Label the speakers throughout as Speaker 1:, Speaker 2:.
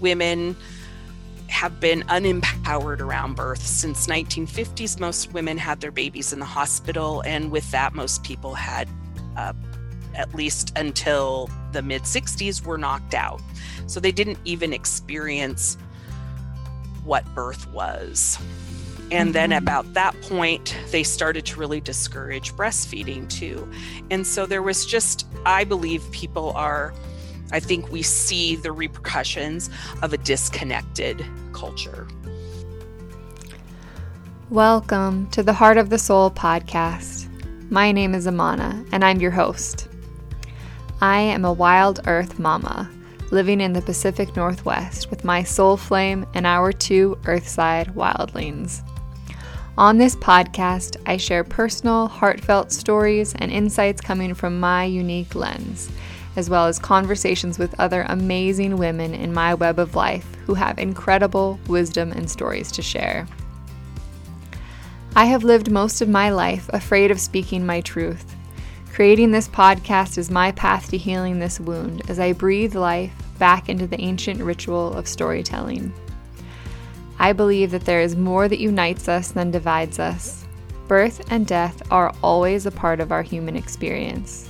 Speaker 1: women have been unempowered around birth. Since 1950s most women had their babies in the hospital and with that most people had uh, at least until the mid 60s were knocked out. So they didn't even experience what birth was. And then mm-hmm. about that point they started to really discourage breastfeeding too. And so there was just i believe people are I think we see the repercussions of a disconnected culture.
Speaker 2: Welcome to the Heart of the Soul podcast. My name is Amana, and I'm your host. I am a wild earth mama living in the Pacific Northwest with my soul flame and our two earthside wildlings. On this podcast, I share personal, heartfelt stories and insights coming from my unique lens as well as conversations with other amazing women in my web of life who have incredible wisdom and stories to share. I have lived most of my life afraid of speaking my truth. Creating this podcast is my path to healing this wound as I breathe life back into the ancient ritual of storytelling. I believe that there is more that unites us than divides us. Birth and death are always a part of our human experience.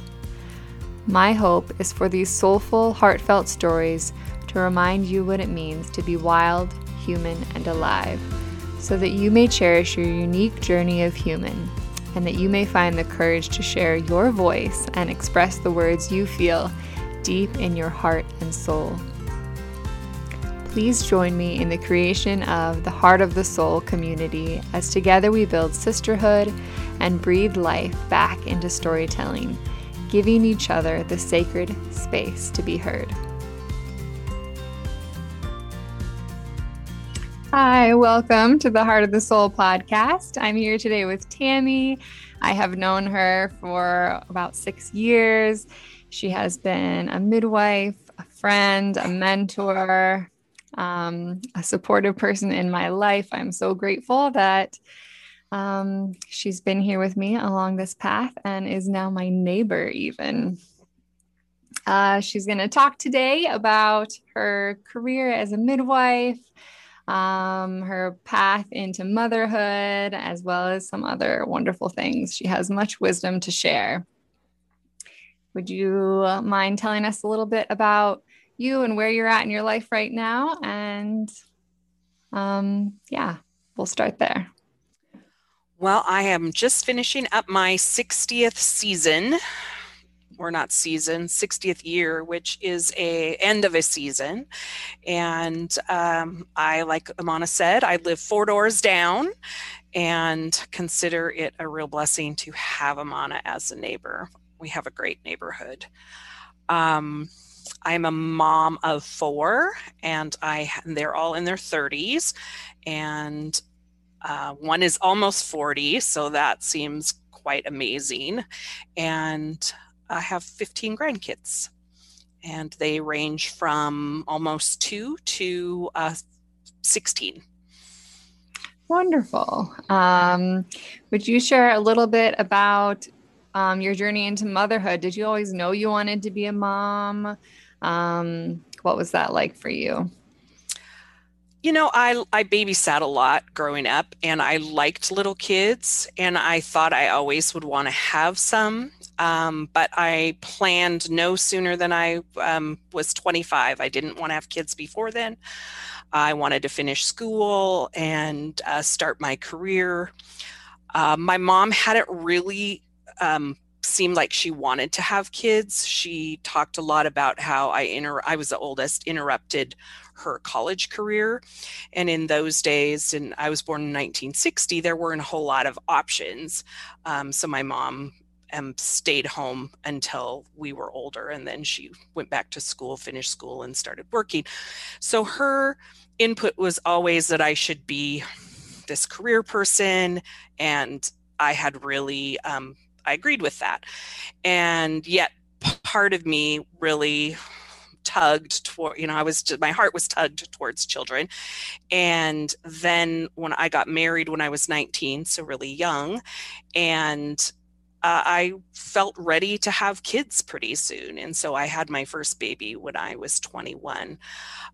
Speaker 2: My hope is for these soulful, heartfelt stories to remind you what it means to be wild, human, and alive, so that you may cherish your unique journey of human, and that you may find the courage to share your voice and express the words you feel deep in your heart and soul. Please join me in the creation of the Heart of the Soul community as together we build sisterhood and breathe life back into storytelling giving each other the sacred space to be heard. Hi, welcome to the Heart of the Soul podcast. I'm here today with Tamy. I have known her for about six years. She has been a midwife, a friend, a mentor, um, a supportive person in my life. I'm so grateful that um, she's been here with me along this path and is now my neighbor, even. Uh, she's going to talk today about her career as a midwife, um, her path into motherhood, as well as some other wonderful things. She has much wisdom to share. Would you mind telling us a little bit about you and where you're at in your life right now? And um, yeah, we'll start there.
Speaker 1: Well, I am just finishing up my 60th season, or not season, 60th year, which is a end of a season. And um, I, like Amana said, I live four doors down and consider it a real blessing to have Amana as a neighbor. We have a great neighborhood. Um, I'm a mom of four, and I they're all in their 30s, and uh, one is almost 40, so that seems quite amazing. And I have 15 grandkids, and they range from almost two to uh, 16.
Speaker 2: Wonderful. Um, would you share a little bit about um, your journey into motherhood? Did you always know you wanted to be a mom? Um, what was that like for you?
Speaker 1: You know, I I babysat a lot growing up and I liked little kids and I thought I always would want to have some. Um, but I planned no sooner than I um, was 25. I didn't want to have kids before then. I wanted to finish school and uh, start my career. Uh, my mom hadn't really um, seemed like she wanted to have kids. She talked a lot about how I inter- I was the oldest, interrupted her college career. And in those days, and I was born in 1960, there weren't a whole lot of options. Um, so my mom um, stayed home until we were older, and then she went back to school, finished school, and started working. So her input was always that I should be this career person, and I had really um, I agreed with that. And yet, part of me really tugged toward, you know, I was, my heart was tugged towards children. And then when I got married when I was 19, so really young, and uh, I felt ready to have kids pretty soon. And so I had my first baby when I was 21.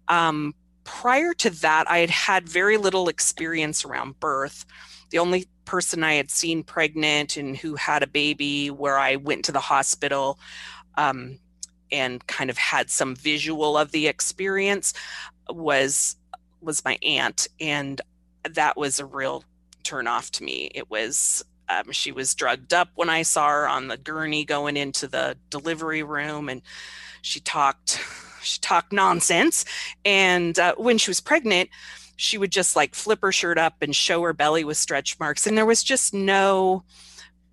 Speaker 1: Um, prior to that, I had had very little experience around birth. The only person I had seen pregnant and who had a baby where I went to the hospital um, and kind of had some visual of the experience was was my aunt and that was a real turn off to me. It was um, she was drugged up when i saw her on the gurney going into the delivery room and she talked she talked nonsense. And uh, when she was pregnant she would just like flip her shirt up and show her belly with stretch marks and there was just no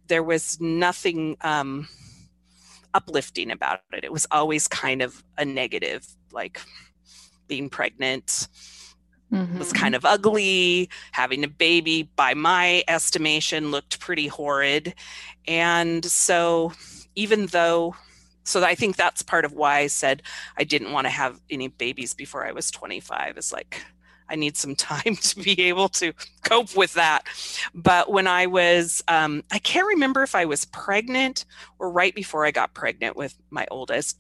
Speaker 1: there was nothing um, uplifting about it. It was always kind of a negative like being pregnant mm-hmm. was kind of ugly. Having a baby by my estimation looked pretty horrid. And so even though so i think that's part of why i said i didn't want to have any babies before i was 25 is like I need some time to be able to cope with that. But when I was, um, I can't remember if I was pregnant or right before I got pregnant with my oldest,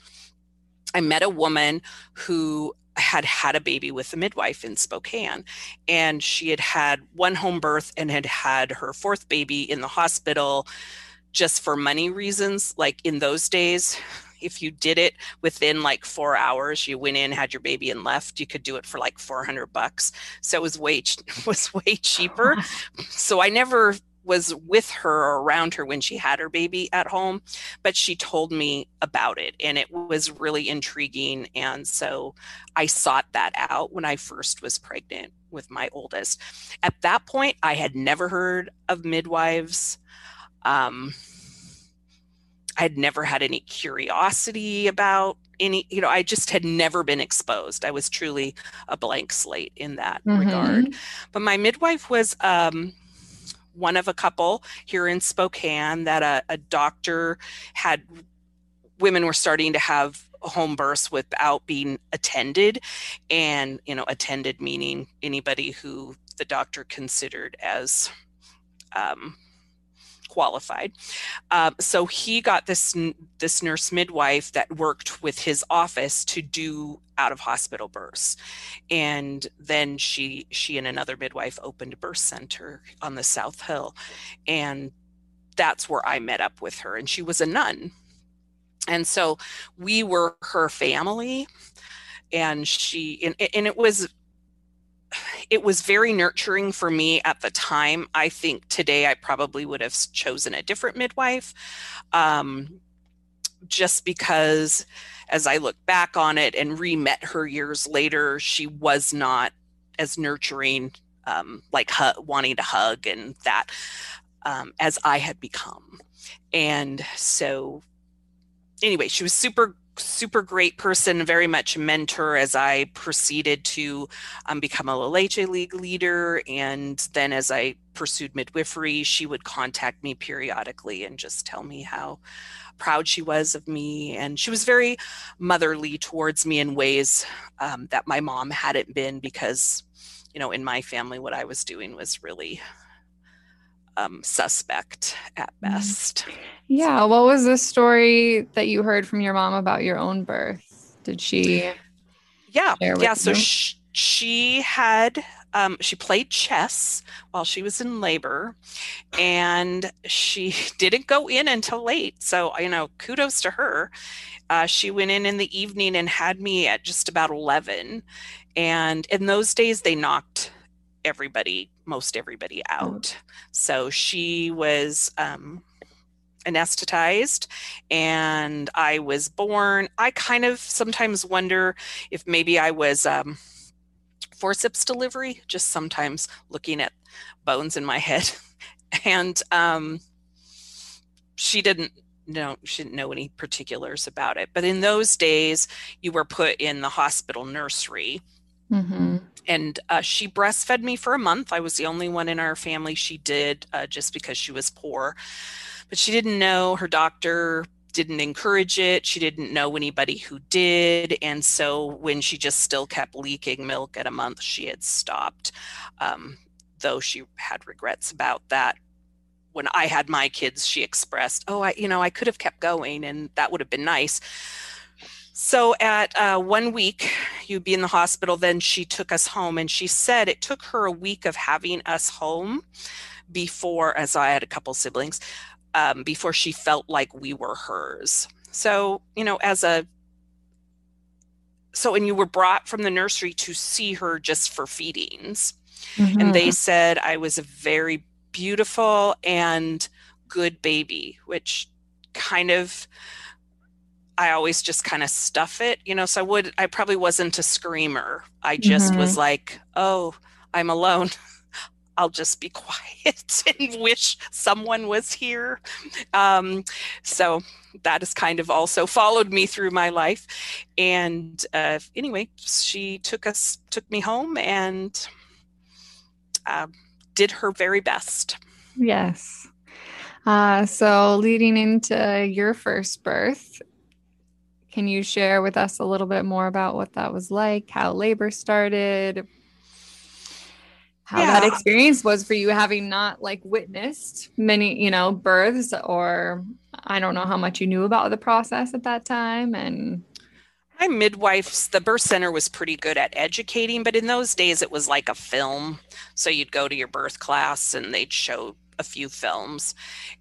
Speaker 1: I met a woman who had had a baby with a midwife in Spokane. And she had had one home birth and had had her fourth baby in the hospital just for money reasons. Like in those days, if you did it within like four hours, you went in, had your baby, and left. You could do it for like four hundred bucks. So it was way was way cheaper. so I never was with her or around her when she had her baby at home, but she told me about it and it was really intriguing. And so I sought that out when I first was pregnant with my oldest. At that point, I had never heard of midwives. Um, I had never had any curiosity about any, you know, I just had never been exposed. I was truly a blank slate in that mm-hmm. regard. But my midwife was um, one of a couple here in Spokane that a, a doctor had, women were starting to have home births without being attended and you know attended meaning anybody who the doctor considered as um, qualified. Um, so he got this this nurse midwife that worked with his office to do out of hospital births, and then she she and another midwife opened a birth center on the South Hill, and that's where I met up with her, and she was a nun, and so we were her family and she and, and it was it was very nurturing for me at the time. I think today I probably would have chosen a different midwife, um, just because as I look back on it and re met her years later, she was not as nurturing, um, like hu- wanting to hug and that, um, as I had become. And so, anyway, she was super super great person, very much mentor as I proceeded to um, become a La League leader. And then as I pursued midwifery, she would contact me periodically and just tell me how proud she was of me. And she was very motherly towards me in ways um, that my mom hadn't been because, you know, in my family, what I was doing was really um, suspect at mm. best.
Speaker 2: Yeah. What was the story that you heard from your mom about your own birth? Did she?
Speaker 1: Yeah. Yeah. So she, she had um, she played chess while she was in labor and she didn't go in until late so you know kudos to her uh, she went in in the evening and had me at just about 11 and in those days they knocked everybody, most everybody mm. out. So she was um, anesthetized and I was born. I kind of sometimes wonder if maybe I was um, forceps delivery, just sometimes looking at bones in my head. and um, she didn't know she didn't know any particulars about it but in those days you were put in the hospital nursery mm-hmm and uh, she breastfed me for a month. I was the only one in our family she did uh, just because she was poor. But she didn't know, her doctor didn't encourage it. She didn't know anybody who did. And so when she just still kept leaking milk at a month, she had stopped. Um, though she had regrets about that. When I had my kids, she expressed, Oh, I, you know, I could have kept going and that would have been nice So at uh, one week, you'd be in the hospital. Then she took us home, and she said it took her a week of having us home before, as I had a couple siblings, um, before she felt like we were hers. So you know, as a so and you were brought from the nursery to see her just for feedings, mm-hmm. and they said I was a very beautiful and good baby, which kind of I always just kind of stuff it, you know. So I would, I probably wasn't a screamer. I just mm-hmm. was like, oh, I'm alone. I'll just be quiet and wish someone was here. Um, so that has kind of also followed me through my life. And uh, anyway, she took us, took me home, and uh, did her very best.
Speaker 2: Yes. Uh, so leading into your first birth, can you share with us a little bit more about what that was like, how labor started, how yeah. that experience was for you having not like witnessed many, you know, births or I don't know how much you knew about the process at that time and
Speaker 1: my midwife's the birth center was pretty good at educating but in those days it was like a film so you'd go to your birth class and they'd show a few films,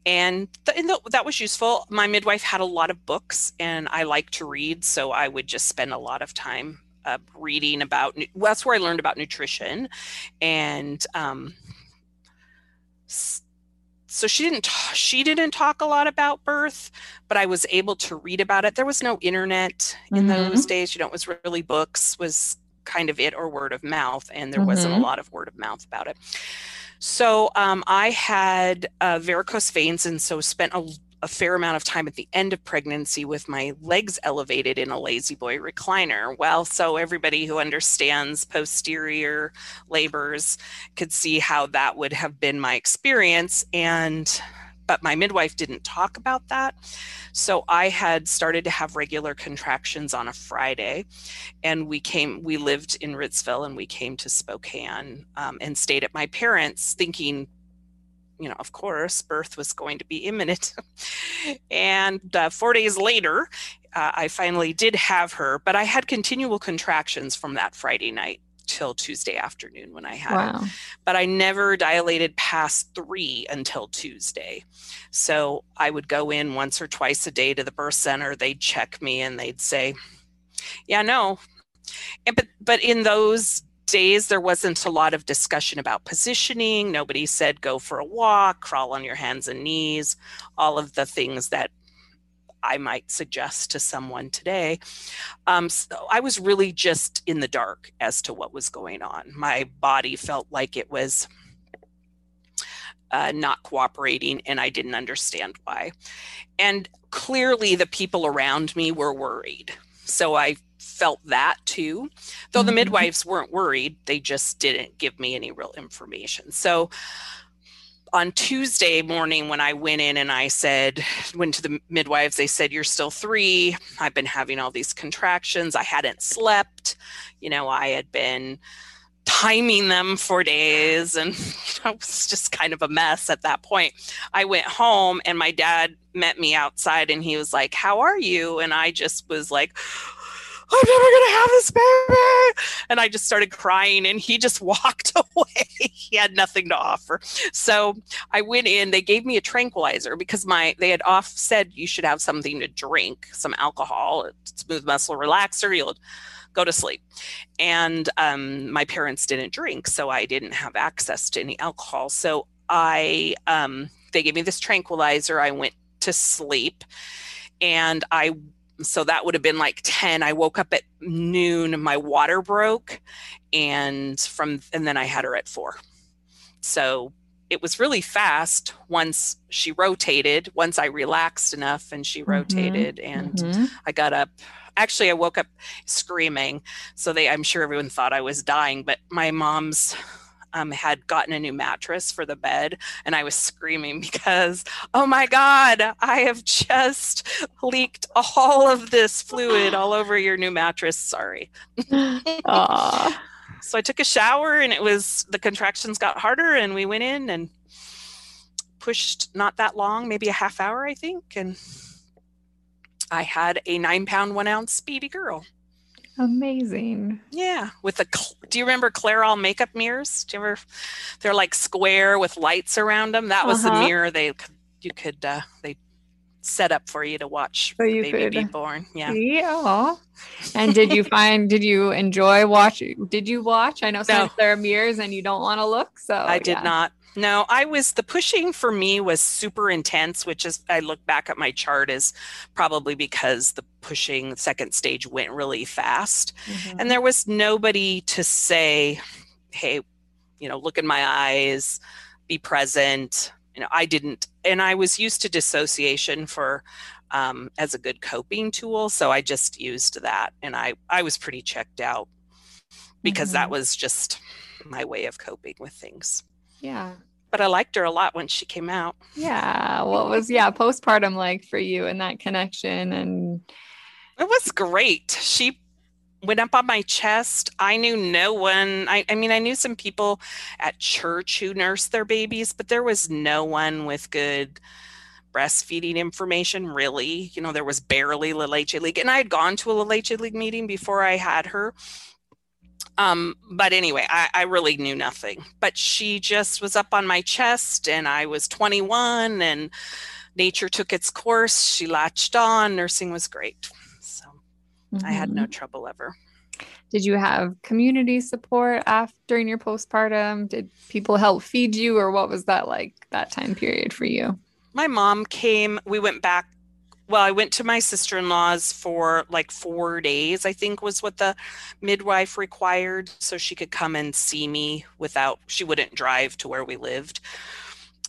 Speaker 1: and, th- and th- that was useful. My midwife had a lot of books, and I like to read, so I would just spend a lot of time uh, reading about. Well, that's where I learned about nutrition, and um, so she didn't she didn't talk a lot about birth but i was able to read about it there was no internet in mm-hmm. those days you know it was really books was kind of it or word of mouth and there mm-hmm. wasn't a mm-hmm. lot of word of mouth about it so um, I had uh, varicose veins, and so spent a, a, fair amount of time at the end of pregnancy with my legs elevated in a La-Z-Boy recliner. Well, so everybody who understands posterior labors could see how that would have been my experience, and but my midwife didn't talk about that. So I had started to have regular contractions on a Friday, and we came, we lived in Ritzville and we came to Spokane um, and stayed at my parents' thinking, you know, of course, birth was going to be imminent. and uh, four days later, uh, I finally did have her, but I had continual contractions from that Friday night till Tuesday afternoon when I had wow. it. But I never dilated past three until Tuesday. So I would go in once or twice a day to the birth center. They'd check me and they'd say, Yeah, no. And but but in those days there wasn't a lot of discussion about positioning. Nobody said go for a walk, crawl on your hands and knees, all of the things that I might suggest to someone today. Um, so I was really just in the dark as to what was going on. My body felt like it was uh, not cooperating, and I didn't understand why. And clearly, the people around me were worried. So I felt that too. Though mm-hmm. the midwives weren't worried, they just didn't give me any real information. So on Tuesday morning when I went in and I said, went to the midwives, they said, You're still three. I've been having all these contractions. I hadn't slept. You know, I had been timing them for days and you know, it was just kind of a mess at that point. I went home and my dad met me outside and he was like, How are you? And I just was like, I'm never gonna have this baby. And I just started crying and he just walked away. he had nothing to offer. So I went in, they gave me a tranquilizer because my they had off said you should have something to drink, some alcohol, smooth muscle relaxer, you'll go to sleep. And um, my parents didn't drink, so I didn't have access to any alcohol. So I um, they gave me this tranquilizer. I went to sleep and I so that would have been like 10 i woke up at noon my water broke and from and then i had her at 4 so it was really fast once she rotated once i relaxed enough and she mm-hmm. rotated mm-hmm. and mm-hmm. i got up actually i woke up screaming so they i'm sure everyone thought i was dying but my mom's um, had gotten a new mattress for the bed, and I was screaming because, oh my God, I have just leaked all of this fluid all over your new mattress. Sorry. so I took a shower, and it was the contractions got harder, and we went in and pushed not that long, maybe a half hour, I think, and I had a nine pound, one ounce baby girl.
Speaker 2: Amazing.
Speaker 1: Yeah, with the. Do you remember Clairol makeup mirrors? Do you ever? They're like square with lights around them. That was uh-huh. the mirror they you could uh, they set up for you to watch so you baby could, be born. Yeah.
Speaker 2: Yeah. And did you find? Did you enjoy watching? Did you watch? I know no. there are mirrors and you don't want to look. So
Speaker 1: I did yeah. not. No, I was the pushing for me was super intense, which is I look back at my chart is probably because the pushing second stage went really fast. Mm-hmm. And there was nobody to say, hey, you know, look in my eyes, be present. You know, I didn't and I was used to dissociation for um, as a good coping tool. So I just used that and I I was pretty checked out because mm-hmm. that was just my way of coping with things.
Speaker 2: Yeah.
Speaker 1: But I liked her a lot when she came out.
Speaker 2: Yeah. What was yeah, postpartum like for you and that connection and
Speaker 1: it was great. She went up on my chest. I knew no one. I, I mean, I knew some people at church who nursed their babies, but there was no one with good breastfeeding information, really. You know, there was barely La Leche League. And I had gone to a La Leche League meeting before I had her. Um, but anyway, I, I really knew nothing. But she just was up on my chest, and I was 21, and nature took its course. She latched on. Nursing was great. So mm-hmm. I had no mm-hmm. trouble ever.
Speaker 2: Did you have community support after during your postpartum? Did people help feed you, or what was that like that time period for you?
Speaker 1: My mom came. We went back well, I went to my sister in law's for like four days, I think was what the midwife required. So she could come and see me without, she wouldn't drive to where we lived.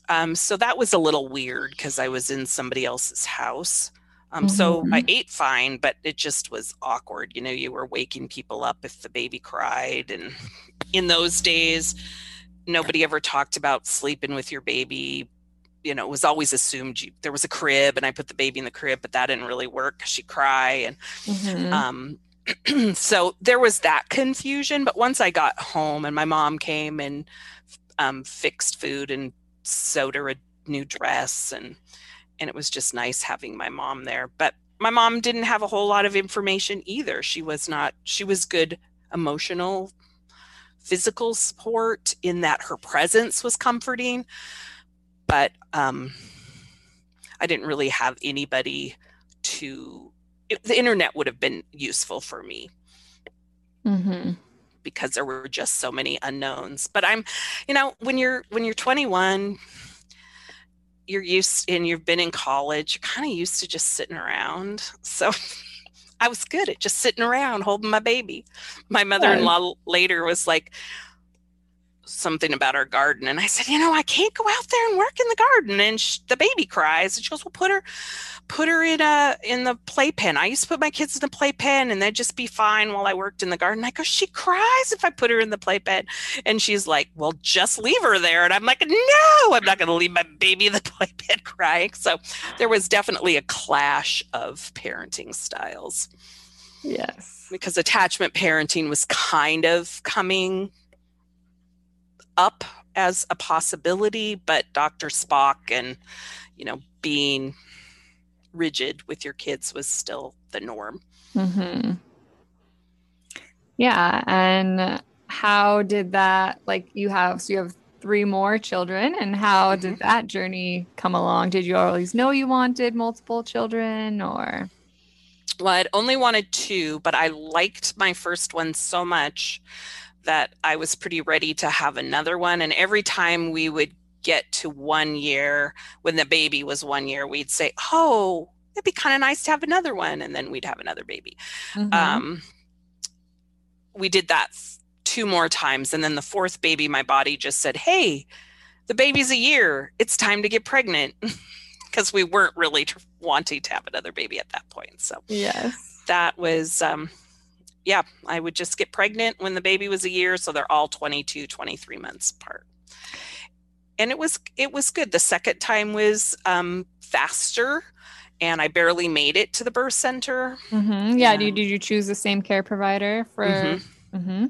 Speaker 1: Um, so that was a little weird because I was in somebody else's house. Um, mm-hmm. So I ate fine, but it just was awkward. You know, you were waking people up if the baby cried. And in those days, nobody ever talked about sleeping with your baby you know, it was always assumed you, there was a crib and I put the baby in the crib, but that didn't really work. She'd cry. And mm-hmm. um, so there was that confusion. But once I got home and my mom came and um, fixed food and sewed her a new dress and and it was just nice having my mom there. But my mom didn't have a whole lot of information either. She was not, she was good emotional, physical support in that her presence was comforting but um, I didn't really have anybody to. It, the internet would have been useful for me mm-hmm. because there were just so many unknowns. But I'm, you know, when you're when you're 21, you're used and you've been in college. You're kind of used to just sitting around. So. I was good at just sitting around holding my baby. My mother in law later was like, something about our garden and i said you know i can't go out there and work in the garden. And sh- the baby cries and she goes well put her put her in a in the playpen. I used to put my kids in the playpen and they'd just be fine while i worked in the garden. I go she cries if i put her in the playpen. And she's like well just leave her there. And i'm like no i'm not going to leave my baby in the playpen crying. So there was definitely a clash of parenting styles.
Speaker 2: Yes.
Speaker 1: Because attachment parenting was kind of coming up as a possibility, but Dr. Spock and, you know, being rigid with your kids was still the norm. Mm-hmm.
Speaker 2: Yeah. And how did that, like, you have, so you have three more children, and how mm-hmm. did that journey come along? Did you always know you wanted multiple children or?
Speaker 1: Well, I'd only wanted two, but I liked my first one so much that I was pretty ready to have another one. And every time we would get to one year, when the baby was one year, we'd say, Oh, it'd be kind of nice to have another one. And then we'd have another baby. Mm-hmm. Um, we did that two more times. And then the fourth baby, my body just said, Hey, the baby's a year. It's time to get pregnant. Because we weren't really wanting to have another baby at that point. So,
Speaker 2: yes,
Speaker 1: that was um, yeah, I would just get pregnant when the baby was a year. So they're all 22, 23 months apart. And it was it was good. The second time was um, faster, and I barely made it to the birth center.
Speaker 2: Mm-hmm. Yeah. did, did you choose the same care provider for? Mm-hmm.
Speaker 1: Mm-hmm.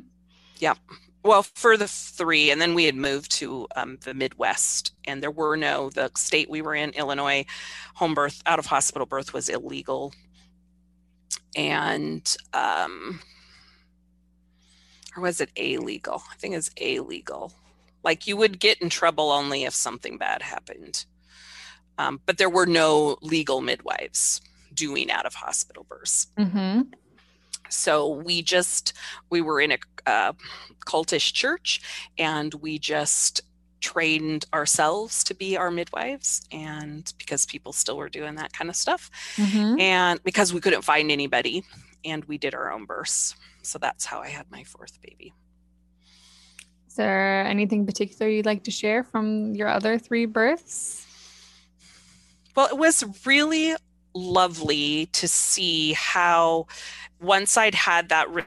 Speaker 1: Yeah. Well, for the three, and then we had moved to um, the Midwest, and there were no the state we were in, Illinois, home birth out of hospital birth was illegal and um, or was it illegal? I think it's illegal. Like you would get in trouble only if something bad happened. Um, but there were no legal midwives doing out of hospital births.
Speaker 2: Mm-hmm.
Speaker 1: So we just we were in a uh, cultish church, and we just trained ourselves to be our midwives and because people still were doing that kind of stuff
Speaker 2: Mm-hmm.
Speaker 1: and because we couldn't find anybody and we did our own births so that's how i had my fourth baby
Speaker 2: Is there anything particular you'd like to share from your other three births?
Speaker 1: well it was really lovely to see how once i'd had that re-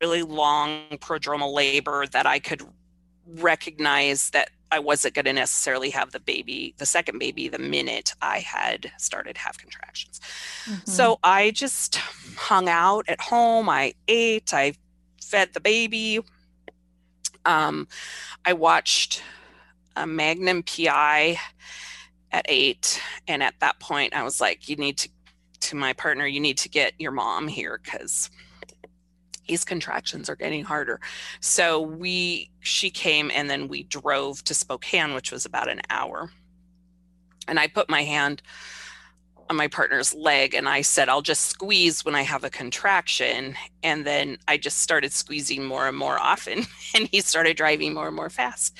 Speaker 1: really long prodromal labor that i could recognize that i wasn't going to necessarily have the baby the second baby the minute i had started have contractions
Speaker 2: Mm-hmm.
Speaker 1: So I just hung out at home. I ate. I fed the baby. Um, I watched a Magnum PI at eight, and at that point, I was like, "You need to." To my partner, you need to get your mom here because these contractions are getting harder. So we, she came, and then we drove to Spokane, which was about an hour. And I put my hand on my partner's leg and I said, I'll just squeeze when I have a contraction. And then I just started squeezing more and more often. And he started driving more and more fast.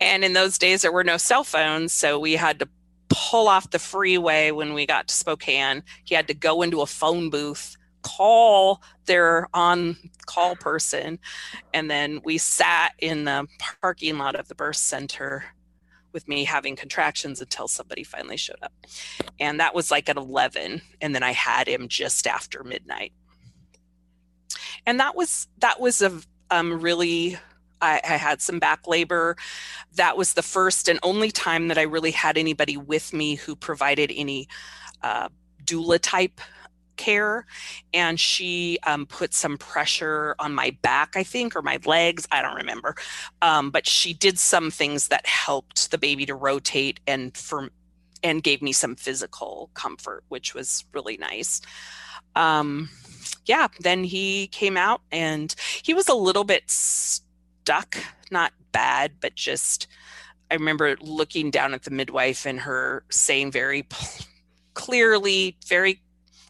Speaker 1: And in those days, there were no cell phones. So we had to pull off the freeway when we got to Spokane. He had to go into a phone booth, call their on call person. And then we sat in the parking lot of the birth center with me having contractions until somebody finally showed up and that was like at 11 and then i had him just after midnight and that was that was a um, really I, I had some back labor that was the first and only time that i really had anybody with me who provided any uh, doula type care and she um, put some pressure on my back i think or my legs i don't remember. Um, but she did some things that helped the baby to rotate and for and gave me some physical comfort which was really nice. Um, yeah then he came out and he was a little bit stuck not bad but just i remember looking down at the midwife and her saying very clearly very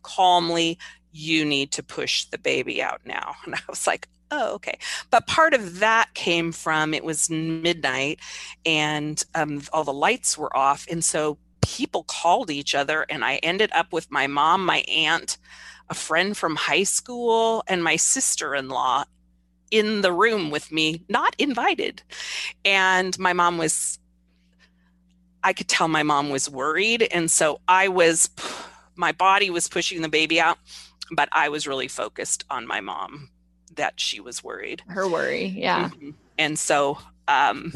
Speaker 1: calmly, you need to push the baby out now. And I was like, oh, okay. But part of that came from it was midnight and um, all the lights were off. And so people called each other, and I ended up with my mom, my aunt, a friend from high school, and my sister in law in the room with me, not invited. And my mom was, I could tell my mom was worried. And so I was my body was pushing the baby out, but I was really focused on my mom that she was worried.
Speaker 2: Her worry, yeah.
Speaker 1: Mm-hmm. And so um,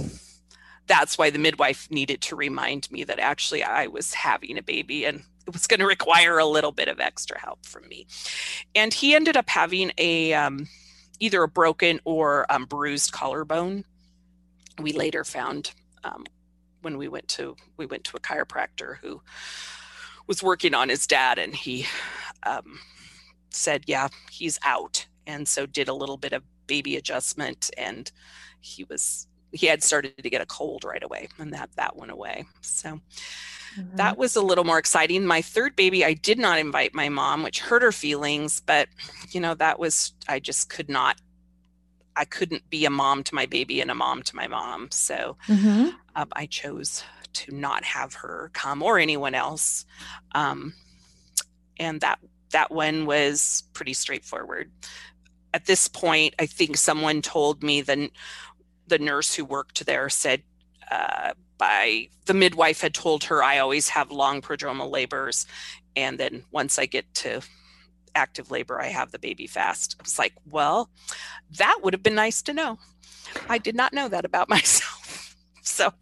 Speaker 1: that's why the midwife needed to remind me that actually I was having a baby and it was going to require a little bit of extra help from me. And he ended up having a um, either a broken or um, bruised collarbone. We later found um, when we went to we went to a chiropractor who was working on his dad and he um, said yeah he's out and so did a little bit of baby adjustment and he was he had started to get a cold right away and that that went away so mm-hmm. that was a little more exciting my third baby i did not invite my mom which hurt her feelings but you know that was i just could not i couldn't be a mom to my baby and a mom to my mom so
Speaker 2: mm-hmm.
Speaker 1: um, i chose to not have her come or anyone else. Um, and that that one was pretty straightforward. At this point, I think someone told me the the nurse who worked there said uh, by the midwife had told her I always have long prodromal labors, and then once I get to active labor, I have the baby fast. I was like, well, that would have been nice to know. I did not know that about myself. So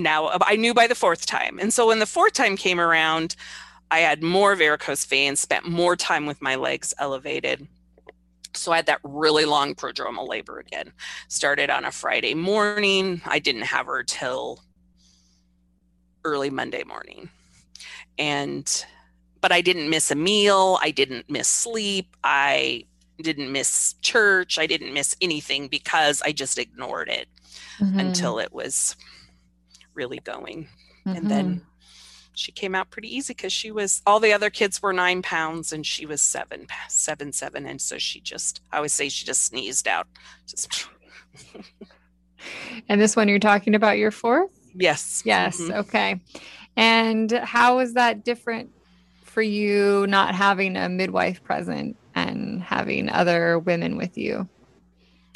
Speaker 1: now I knew by the fourth time. And so when the fourth time came around, I had more varicose veins, spent more time with my legs elevated. So I had that really long prodromal labor again. Started on a Friday morning. I didn't have her till early Monday morning. And but I didn't miss a meal. I didn't miss sleep. I didn't miss church. I didn't miss anything because I just ignored it mm-hmm. until it was really going. Mm-hmm. And then she came out pretty easy because she was all the other kids were nine pounds and she was seven, seven, seven. And so she just, I always say she just sneezed out. Just
Speaker 2: and this one you're talking about your fourth?
Speaker 1: Yes.
Speaker 2: Yes. Mm-hmm. Okay. And how is that different for you not having a midwife present and having other women with you?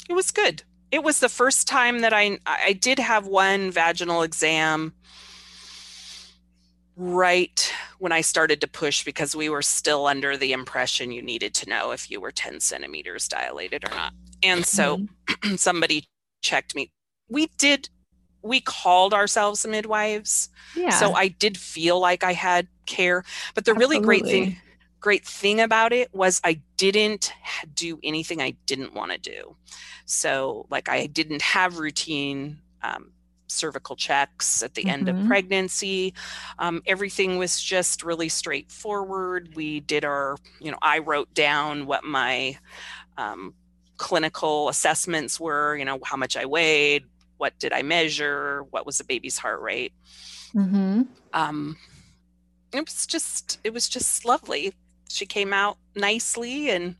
Speaker 1: It was good. It was the first time that I I did have one vaginal exam right when I started to push because we were still under the impression you needed to know if you were 10 centimeters dilated or not. And so mm-hmm. somebody checked me. We did we called ourselves midwives. Yeah. So I did feel like I had care. But the Absolutely. really great thing great thing about it was I didn't do anything I didn't want to do. So like I didn't have routine um, cervical checks at the mm-hmm. end of mm-hmm. pregnancy. Um, everything was just really straightforward. We did our, you know, I wrote down what my um, clinical assessments were, you know, how much I weighed, what did I measure, what was the baby's heart rate. Mm-hmm. Um, it was just, it was just lovely. She came out nicely, and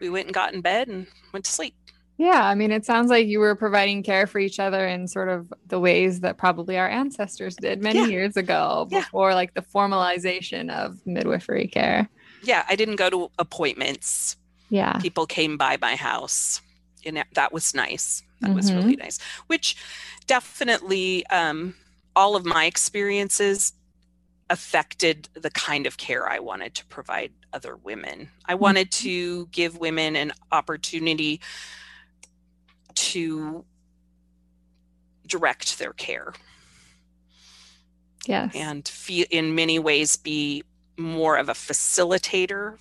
Speaker 1: we went and got in bed and went to sleep.
Speaker 2: Yeah, I mean, it sounds like you were providing care for each other in sort of the ways that probably our ancestors did many yeah. years ago before yeah. like the formalization of midwifery care.
Speaker 1: Yeah, I didn't go to appointments.
Speaker 2: Yeah.
Speaker 1: People came by my house, and that was nice. That mm-hmm. was really nice. Which definitely, um, all of my experiences affected the kind of care I wanted to provide other women. I wanted mm-hmm. to give women an opportunity to direct their care.
Speaker 2: Yes.
Speaker 1: And feel, in many ways be more of a facilitator.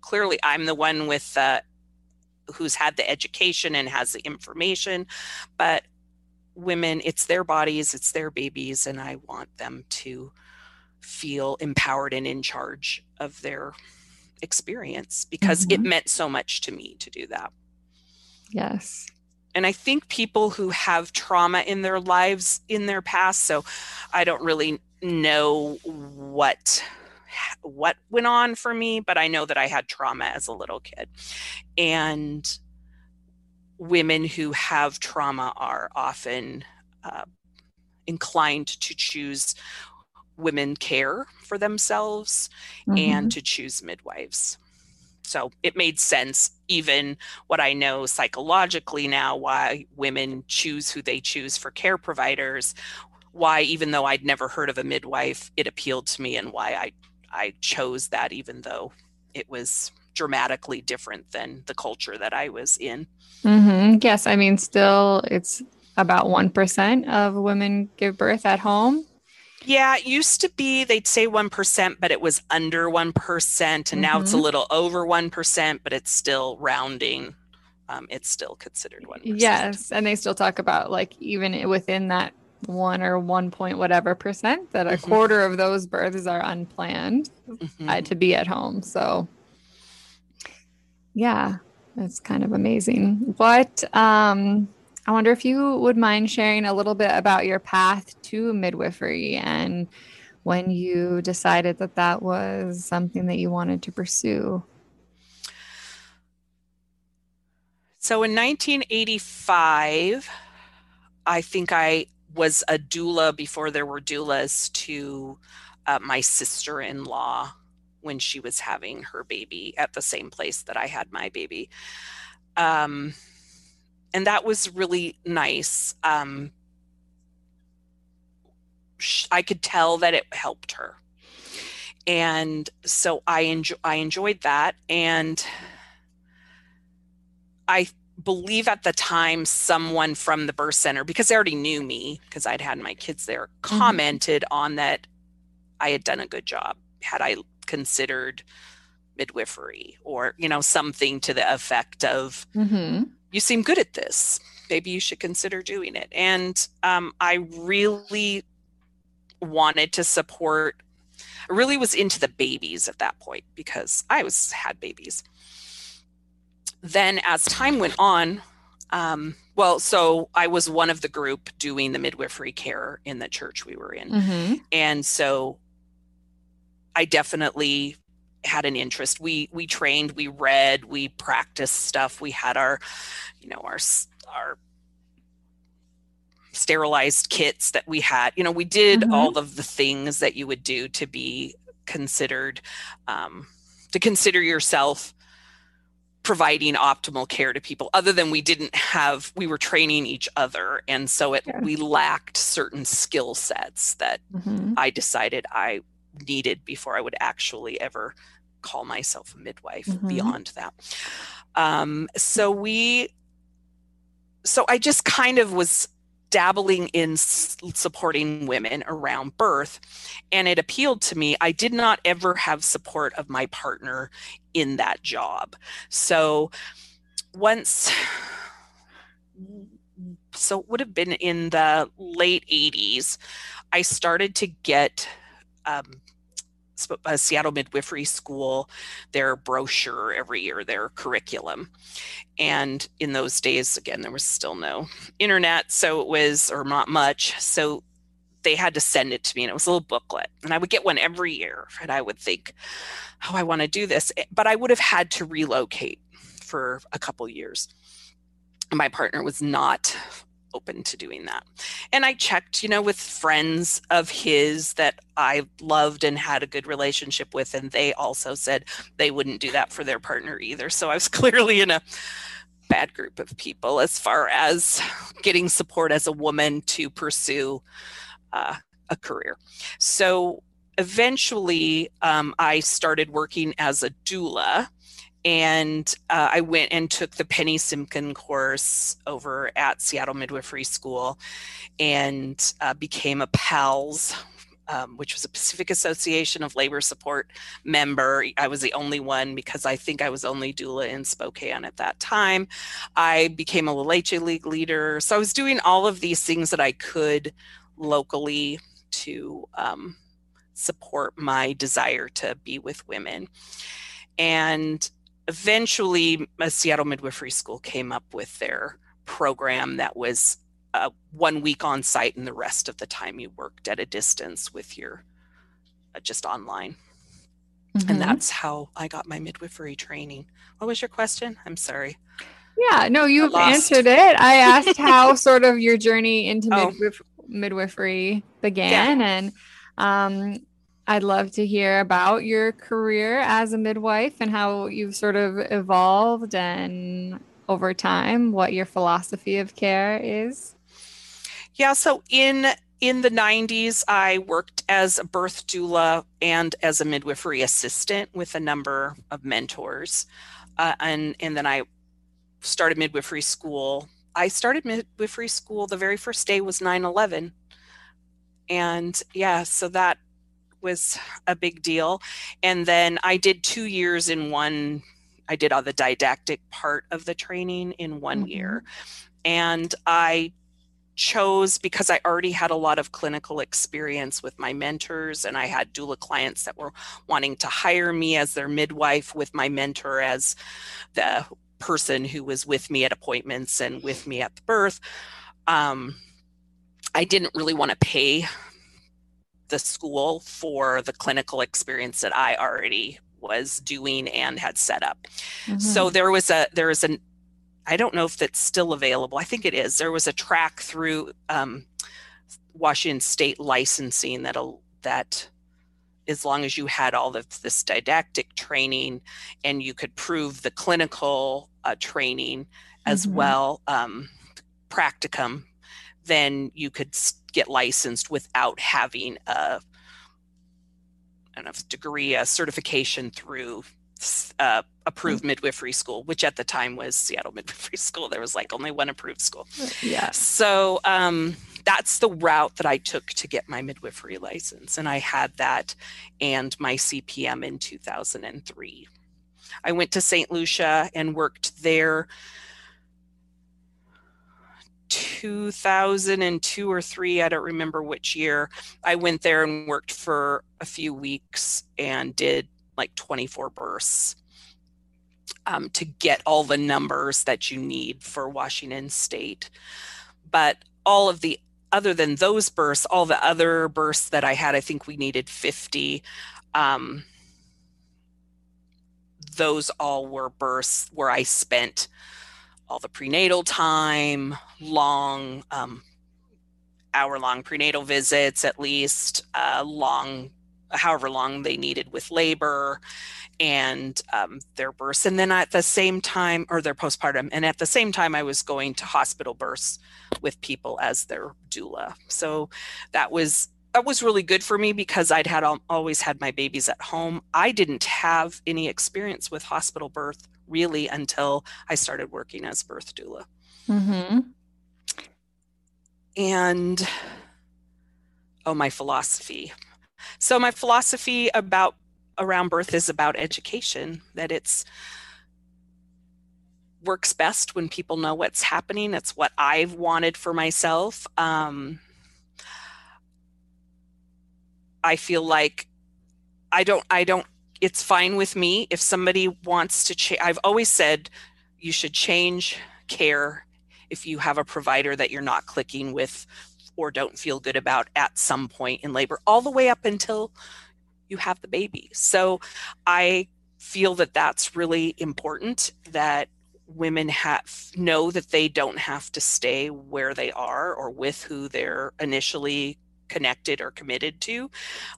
Speaker 1: Clearly, I'm the one with uh, who's had the education and has the information but women it's their bodies it's their babies and i want them to feel empowered and in charge of their experience because mm-hmm. it meant so much to me to do that
Speaker 2: yes
Speaker 1: and i think people who have trauma in their lives in their past so i don't really know what what went on for me, but I know that I had trauma as a little kid. And women who have trauma are often uh, inclined to choose women care for themselves mm-hmm. and to choose midwives. So it made sense, even what I know psychologically now, why women choose who they choose for care providers, why, even though I'd never heard of a midwife, it appealed to me and why I I chose that even though it was dramatically different than the culture that I was in.
Speaker 2: Mm-hmm. Yes, I mean, still, it's about 1% of women give birth at home.
Speaker 1: Yeah, it used to be they'd say 1%, but it was under 1%. And mm-hmm. now it's a mm-hmm. little over 1%, but it's still rounding. Um, it's still considered 1%.
Speaker 2: Yes. And they still talk about like even within that one or one point whatever percent that a mm-hmm. quarter of those births are unplanned mm-hmm. uh, to be at home. So, yeah, it's kind of amazing. What um, I wonder if you would mind sharing a little bit about your path to midwifery and when you decided that that was something that you wanted to pursue.
Speaker 1: So in 1985, I think I was a doula before there were doulas to uh, my sister in law when she was having her baby at the same place that I had my baby. Um, and that was really nice. Um, I could tell that it helped her. And so I enjoy I enjoyed that and I believe at the time someone from the birth center because they already knew me because I'd had my kids there mm-hmm. commented mm-hmm. on that I had done a good job had I considered midwifery or you know something to the effect of mm-hmm. You seem good at this maybe you should consider doing it and um, I really wanted to support I really was into the babies at that point because I was had babies. Then as time went on, um, well, so I was one of the group doing the midwifery care in the church we were in.
Speaker 2: Mm-hmm.
Speaker 1: And so I definitely had an interest. We we trained, we read, we practiced stuff. We had our, you know, our our sterilized kits that we had. You know, we did
Speaker 2: Mhm.
Speaker 1: all of the things that you would do to be considered, um, to consider yourself providing optimal care to people other than we didn't have we were training each other and so it
Speaker 2: Yeah.
Speaker 1: we lacked certain skill sets that
Speaker 2: Mm-hmm.
Speaker 1: I decided I needed before I would actually ever call myself a midwife
Speaker 2: Mhm.
Speaker 1: beyond that. Um, so we, so I just kind of was dabbling in s- supporting women around birth and it appealed to me. I did not ever have support of my partner in that job. So once so it would have been in the late 80s i started to get um, a seattle midwifery school their brochure every year their curriculum. And in those days again there was still no internet so it was or not much so they had to send it to me and it was a little booklet. And i would get one every year and i would think oh i want to do this. Eh, but i would have had to relocate for a couple years. My partner was not open to doing that. And I checked, you know, with friends of his that I loved and had a good relationship with, and they also said they wouldn't do that for their partner either. So I was clearly in a bad group of people as far as getting support as a woman to pursue uh, a career. So eventually, um, I started working as a doula and uh, I went and took the Penny Simkin course over at Seattle Midwifery School and uh, became a PALS, um, which was a Pacific Association of Labor Support member. I was the only one because I think I was only doula in Spokane at that time. I became a La Leche League leader. So I was doing all of these things that I could locally to um, support my desire to be with women. And eventually a seattle midwifery school came up with their program that was uh, one week on site and the rest of the time you worked at a distance with your uh, just online
Speaker 2: Mhm.
Speaker 1: and that's how i got my midwifery training what was your question i'm sorry
Speaker 2: Yeah, no, you've answered it. I asked how sort of your journey into
Speaker 1: Oh.
Speaker 2: midwif- midwifery began, and um, I'd love to hear about your career as a midwife and how you've sort of evolved and over time what your philosophy of care is.
Speaker 1: Yeah, so in in the 90s, I worked as a birth doula and as a midwifery assistant with a number of mentors, uh, and and then I started midwifery school. I started midwifery school. The very first day was 9/11, and yeah, so that was a big deal. And then I did two years in one. I did all the didactic part of the training in one
Speaker 2: Mhm.
Speaker 1: year, and I chose because I already had a lot of clinical experience with my mentors and I had doula clients that were wanting to hire me as their midwife with my mentor as the person who was with me at appointments and with me at the birth. Um, I didn't really want to pay the school for the clinical experience that I already was doing and had set up. So
Speaker 2: Mhm.
Speaker 1: there was a there was an I don't know if that's still available. I think it is. There was a track through um, Washington State licensing that that as long as you had all of this didactic training and you could prove the clinical uh, training as
Speaker 2: Mhm.
Speaker 1: well, um, practicum, then you could get licensed without having a I don't know degree, a certification through uh, approved midwifery school, which at the time was Seattle Midwifery School. There was like only one approved school.
Speaker 2: yeah.
Speaker 1: So um, that's the route that I took to get my midwifery license. And I had that and my CPM in 2003. I went to St. Lucia and worked there 2002 or three, I don't remember which year, I went there and worked for a few weeks and did like 24 births um, to get all the numbers that you need for Washington State. But all of the other than those births, all the other births that I had, I think we needed 50. Um, those all were births where I spent all the prenatal time, long, um, hour long prenatal visits, at least, uh, long, however long they needed with labor and um, their births. And then at the same time, or their postpartum, and at the same time, I was going to hospital births with people as their doula. So that was that was really good for me because I'd had always had my babies at home. I didn't have any experience with hospital birth really until I started working as birth doula. Mm-hmm. And oh, my philosophy. So my philosophy about around birth is about education. That it's works best when people know what's happening. It's what I've wanted for myself. Um, I feel like I don't I don't it's fine with me if somebody wants to change I've always said you should change care if you have a provider that you're not clicking with or don't feel good about at some point in labor all the way up until you have the baby. So I feel that that's really important that women have know that they don't have to stay where they are or with who they're initially connected or committed to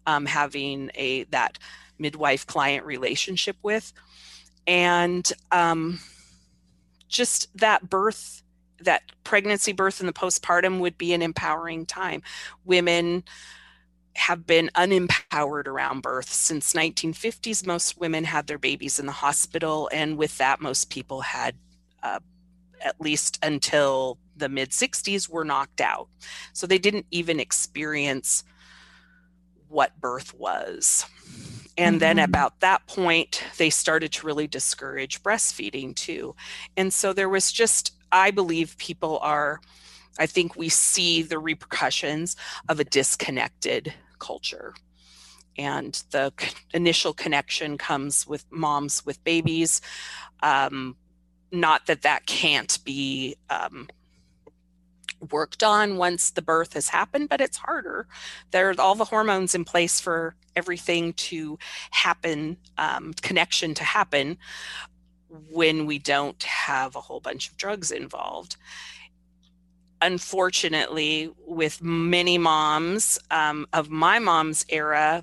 Speaker 1: um, having a that midwife client relationship with. And um, just that birth that pregnancy birth and the postpartum would be an empowering time. Women have been unempowered around birth since 1950s most women had their babies in the hospital and with that most people had uh, at least until the mid 60s were knocked out. So they didn't even experience what birth was. And mm-hmm. then about that point, they started to really discourage breastfeeding too. And so there was just, I believe people are, I think we see the repercussions of a disconnected culture. And the initial connection comes with moms with babies. Um, not that that can't be um, worked on once the birth has happened, but it's harder. There are all the hormones in place for everything to happen, um, connection to happen when we don't have a whole bunch of drugs involved. Unfortunately, with many moms um, of my mom's era,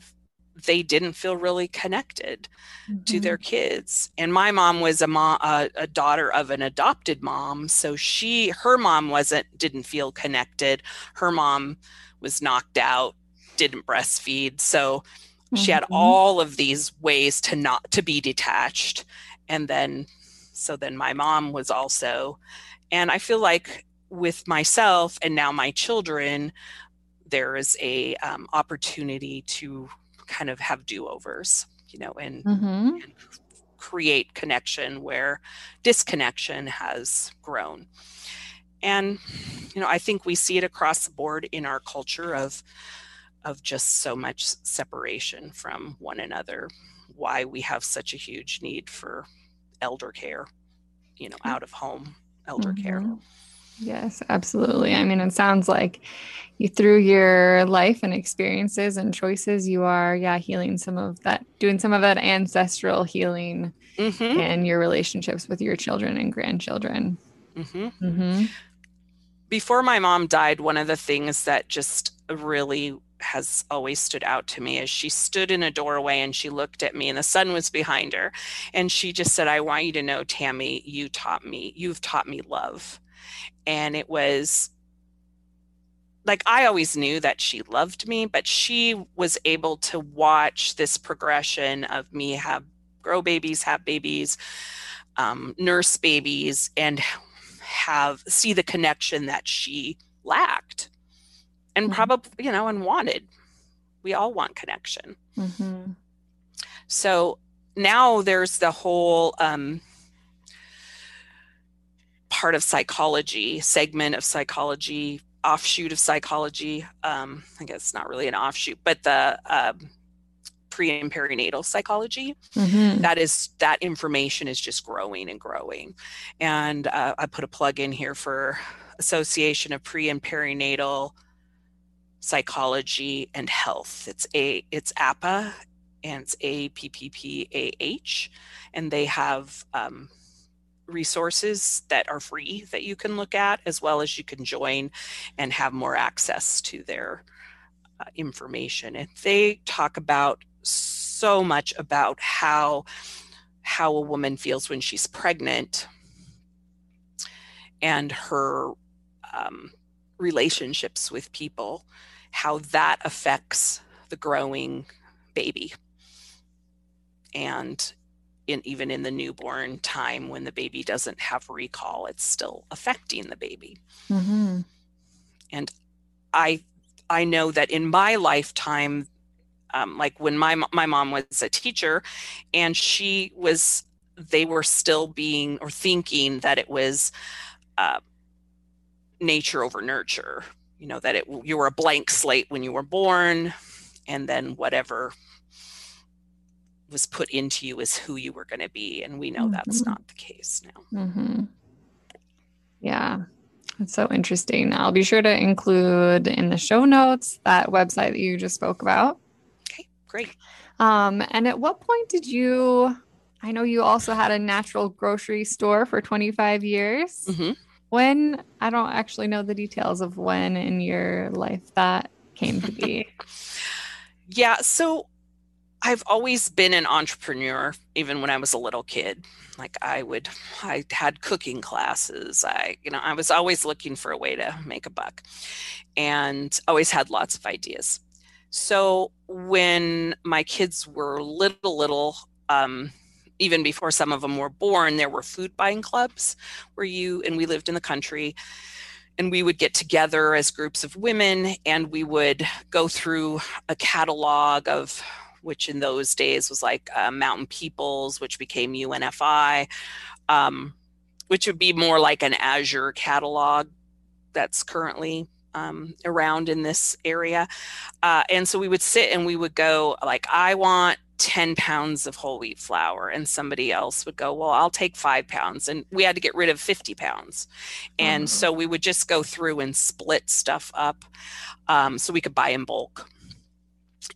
Speaker 1: they didn't feel really connected mm-hmm. to their kids and my mom was a mom a, a, daughter of an adopted mom so she her mom wasn't didn't feel connected her mom was knocked out didn't breastfeed so mm-hmm. she had mm-hmm. all of these ways to not to be detached and then so then my mom was also and i feel like with myself and now my children there is a um, opportunity to kind of have do-overs you know and, mm-hmm. and create connection where disconnection has grown and you know i think we see it across the board in our culture of of just so much separation from one another why we have such a huge need for elder care you know out of home elder mm-hmm. care
Speaker 2: Yes, absolutely. I mean, it sounds like you through your life and experiences and choices, you are, yeah, healing some of that, doing some of that ancestral healing mm-hmm. and your relationships with your children and grandchildren. Mm-hmm.
Speaker 1: Mm-hmm. Before my mom died, one of the things that just really has always stood out to me is she stood in a doorway and she looked at me and the sun was behind her and she just said i want you to know Tamy you taught me you've taught me love and it was like I always knew that she loved me, but she was able to watch this progression of me have grow babies, have babies, um, nurse babies, and have see the connection that she lacked, and mm-hmm. probably you know and wanted. We all want connection. Mm-hmm. So now there's the whole um, part of psychology, segment of psychology, offshoot of psychology. Um, I guess it's not really an offshoot, but the um, pre and perinatal psychology. Mm-hmm. That is that information is just growing and growing. And uh, I put a plug in here for Association of Pre and Perinatal Psychology and Health. It's a it's APPA and it's A P P P A H, and they have um, resources that are free that you can look at, as well as you can join and have more access to their uh, information. And they talk about so much about how how a woman feels when she's pregnant and her um, relationships with people, how that affects the growing baby. And in, even in the newborn time when the baby doesn't have recall, it's still affecting the baby. Mm-hmm. And I I know that in my lifetime, um, like when my my mom was a teacher, and she was, they were still being or thinking that it was uh, nature over nurture. You know that it you were a blank slate when you were born, and then whatever was put into you is who you were going to be, and we know mm-hmm. that's not the case now.
Speaker 2: Mm-hmm. Yeah, that's so interesting. I'll be sure to include in the show notes that website that you just spoke about.
Speaker 1: Okay, great.
Speaker 2: Um, and at what point did you? I know you also had a natural grocery store for 25 years. Mm-hmm. When I don't actually know the details of when in your life that came to be.
Speaker 1: yeah, so I've always been an entrepreneur, even when I was a little kid. Like I would, I had cooking classes. I, you know, I was always looking for a way to make a buck and always had lots of ideas. So when my kids were little, little, um, even before some of them were born, there were food buying clubs where you, and we lived in the country, and we would get together as groups of women and we would go through a catalog of which in those days was like uh, Mountain Peoples, which became UNFI, um, which would be more like an Azure catalog that's currently um, around in this area. Uh, and so we would sit and we would go like, I want 10 pounds of whole wheat flour and somebody else would go well i'll take five pounds and we had to get rid of 50 pounds and mm-hmm. so we would just go through and split stuff up um, so we could buy in bulk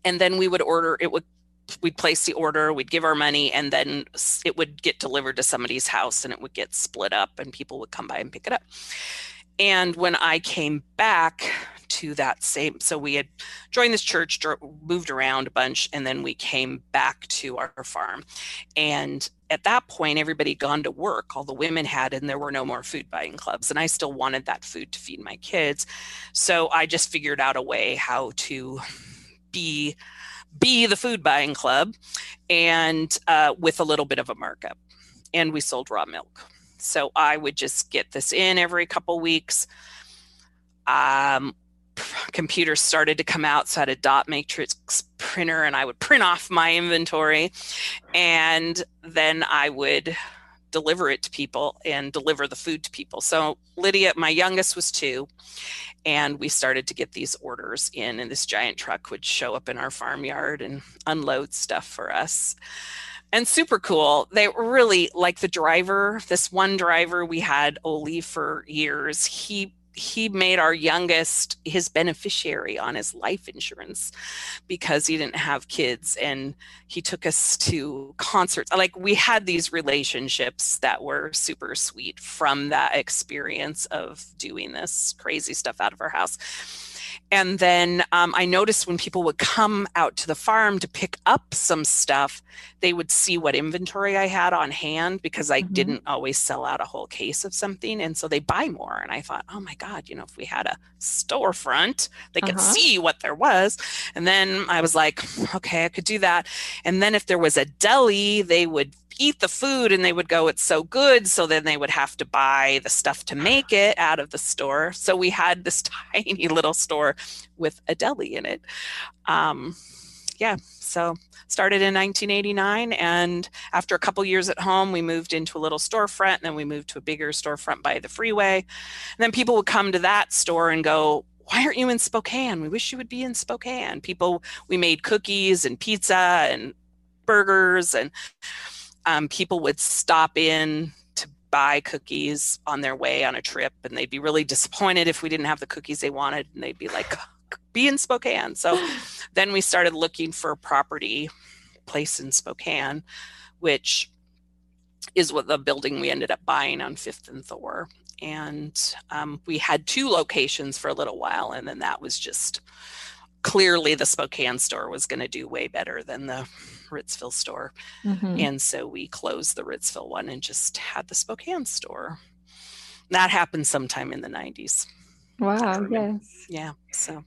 Speaker 1: and then we would order it would we'd place the order we'd give our money and then it would get delivered to somebody's house and it would get split up and people would come by and pick it up. And when i came back to that same so we had joined this church moved around a bunch and then we came back to our farm. And at that point everybody gone to work all the women had and there were no more food buying clubs and i still wanted that food to feed my kids. So i just figured out a way how to be be the food buying club and uh, with a little bit of a markup. And we sold raw milk. So i would just get this in every couple weeks. Um, computers started to come out so i had a dot matrix printer and i would print off my inventory. And then i would deliver it to people and deliver the food to people. So Lydia, my youngest was two, and we started to get these orders in, and this giant truck would show up in our farmyard and unload stuff for us. And super cool. They really like the driver. This one driver we had Oli for years. He he made our youngest his beneficiary on his life insurance because he didn't have kids and he took us to concerts. Like we had these relationships that were super sweet from that experience of doing this crazy stuff out of our house and then um, I noticed when people would come out to the farm to pick up some stuff, they would see what inventory I had on hand because I mm-hmm. didn't always sell out a whole case of something. And so they buy more. And I thought, oh my God, you know, if we had a storefront, they could uh-huh. see what there was. And then I was like, okay, I could do that. And then if there was a deli, they would eat the food and they would go, it's so good. So then they would have to buy the stuff to make it out of the store. So we had this tiny little store with a deli in it. Um, yeah, so started in 1989. And after a couple years at home, we moved into a little storefront. And then we moved to a bigger storefront by the freeway. And then people would come to that store and go, why aren't you in Spokane? We wish you would be in Spokane. People, we made cookies and pizza and burgers, and um, people would stop in buy cookies on their way on a trip, and they'd be really disappointed if we didn't have the cookies they wanted, and they'd be like, be in Spokane. So then we started looking for a property place in Spokane, which is what the building we ended up buying on Fifth and Thor. And um, we had two locations for a little while, and then that was just clearly the Spokane store was going to do way better than the Ritzville store. Mm-hmm. And so we closed the Ritzville one and just had the Spokane store. That happened sometime in the 90s.
Speaker 2: Wow, yes.
Speaker 1: Yeah. So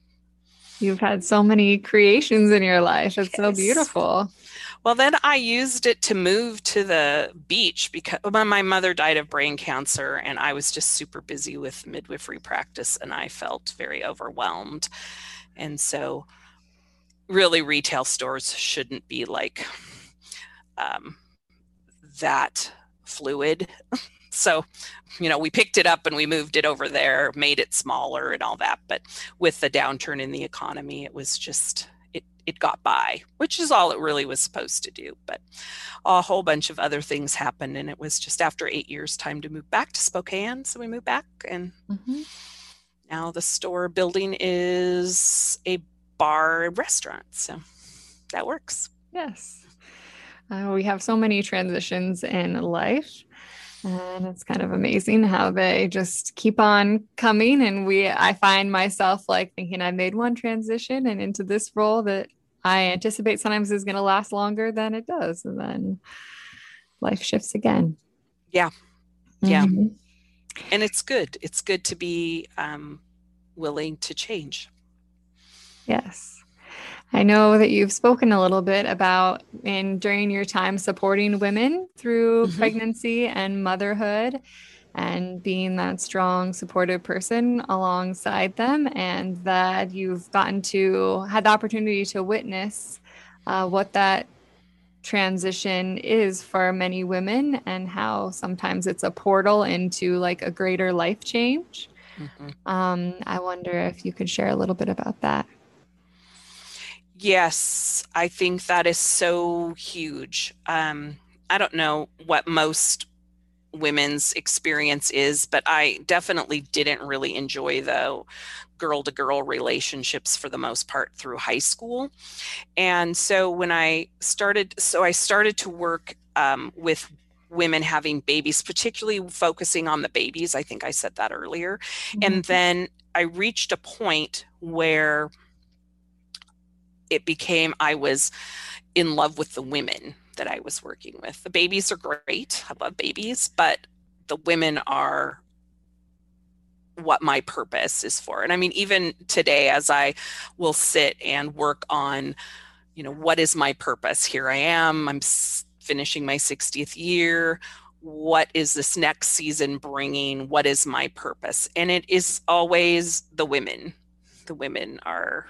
Speaker 2: You've had so many creations in your life. It's yes. so beautiful.
Speaker 1: Well, then I used it to move to the beach because my mother died of brain cancer and I was just super busy with midwifery practice and I felt very overwhelmed. And so, really, retail stores shouldn't be like um, that fluid. So, you know, we picked it up and we moved it over there, made it smaller and all that. But with the downturn in the economy, it was just it it got by, which is all it really was supposed to do. But a whole bunch of other things happened, and it was just after eight years time to move back to Spokane. So we moved back, and mm-hmm. Now the store building is a bar restaurant. So that works.
Speaker 2: Yes. Uh, we have so many transitions in life and it's kind of amazing how they just keep on coming and we i find myself like thinking i made one transition and into this role that i anticipate sometimes is going to last longer than it does and then life shifts again
Speaker 1: yeah yeah mm-hmm. And it's good. It's good to be um, willing to change.
Speaker 2: Yes. I know that you've spoken a little bit about in during your time supporting women through mm-hmm. pregnancy and motherhood and being that strong supportive person alongside them and that you've gotten to had the opportunity to witness uh, what that transition is for many women and how sometimes it's a portal into like a greater life change mm-hmm. um, i wonder if you could share a little bit about that
Speaker 1: Yes, I think that is so huge. Um, I don't know what most women's experience is, but I definitely didn't really enjoy the girl to girl relationships for the most part through high school. And so when I started, so I started to work um, with women having babies, particularly focusing on the babies. I think I said that earlier. Mm-hmm. And then I reached a point where it became I was in love with the women that I was working with. The babies are great. I love babies, but the women are what my purpose is for. And I mean, even today, as I will sit and work on, you know, what is my purpose? Here I am, I'm finishing my 60th year. What is this next season bringing? What is my purpose? And it is always the women. The women are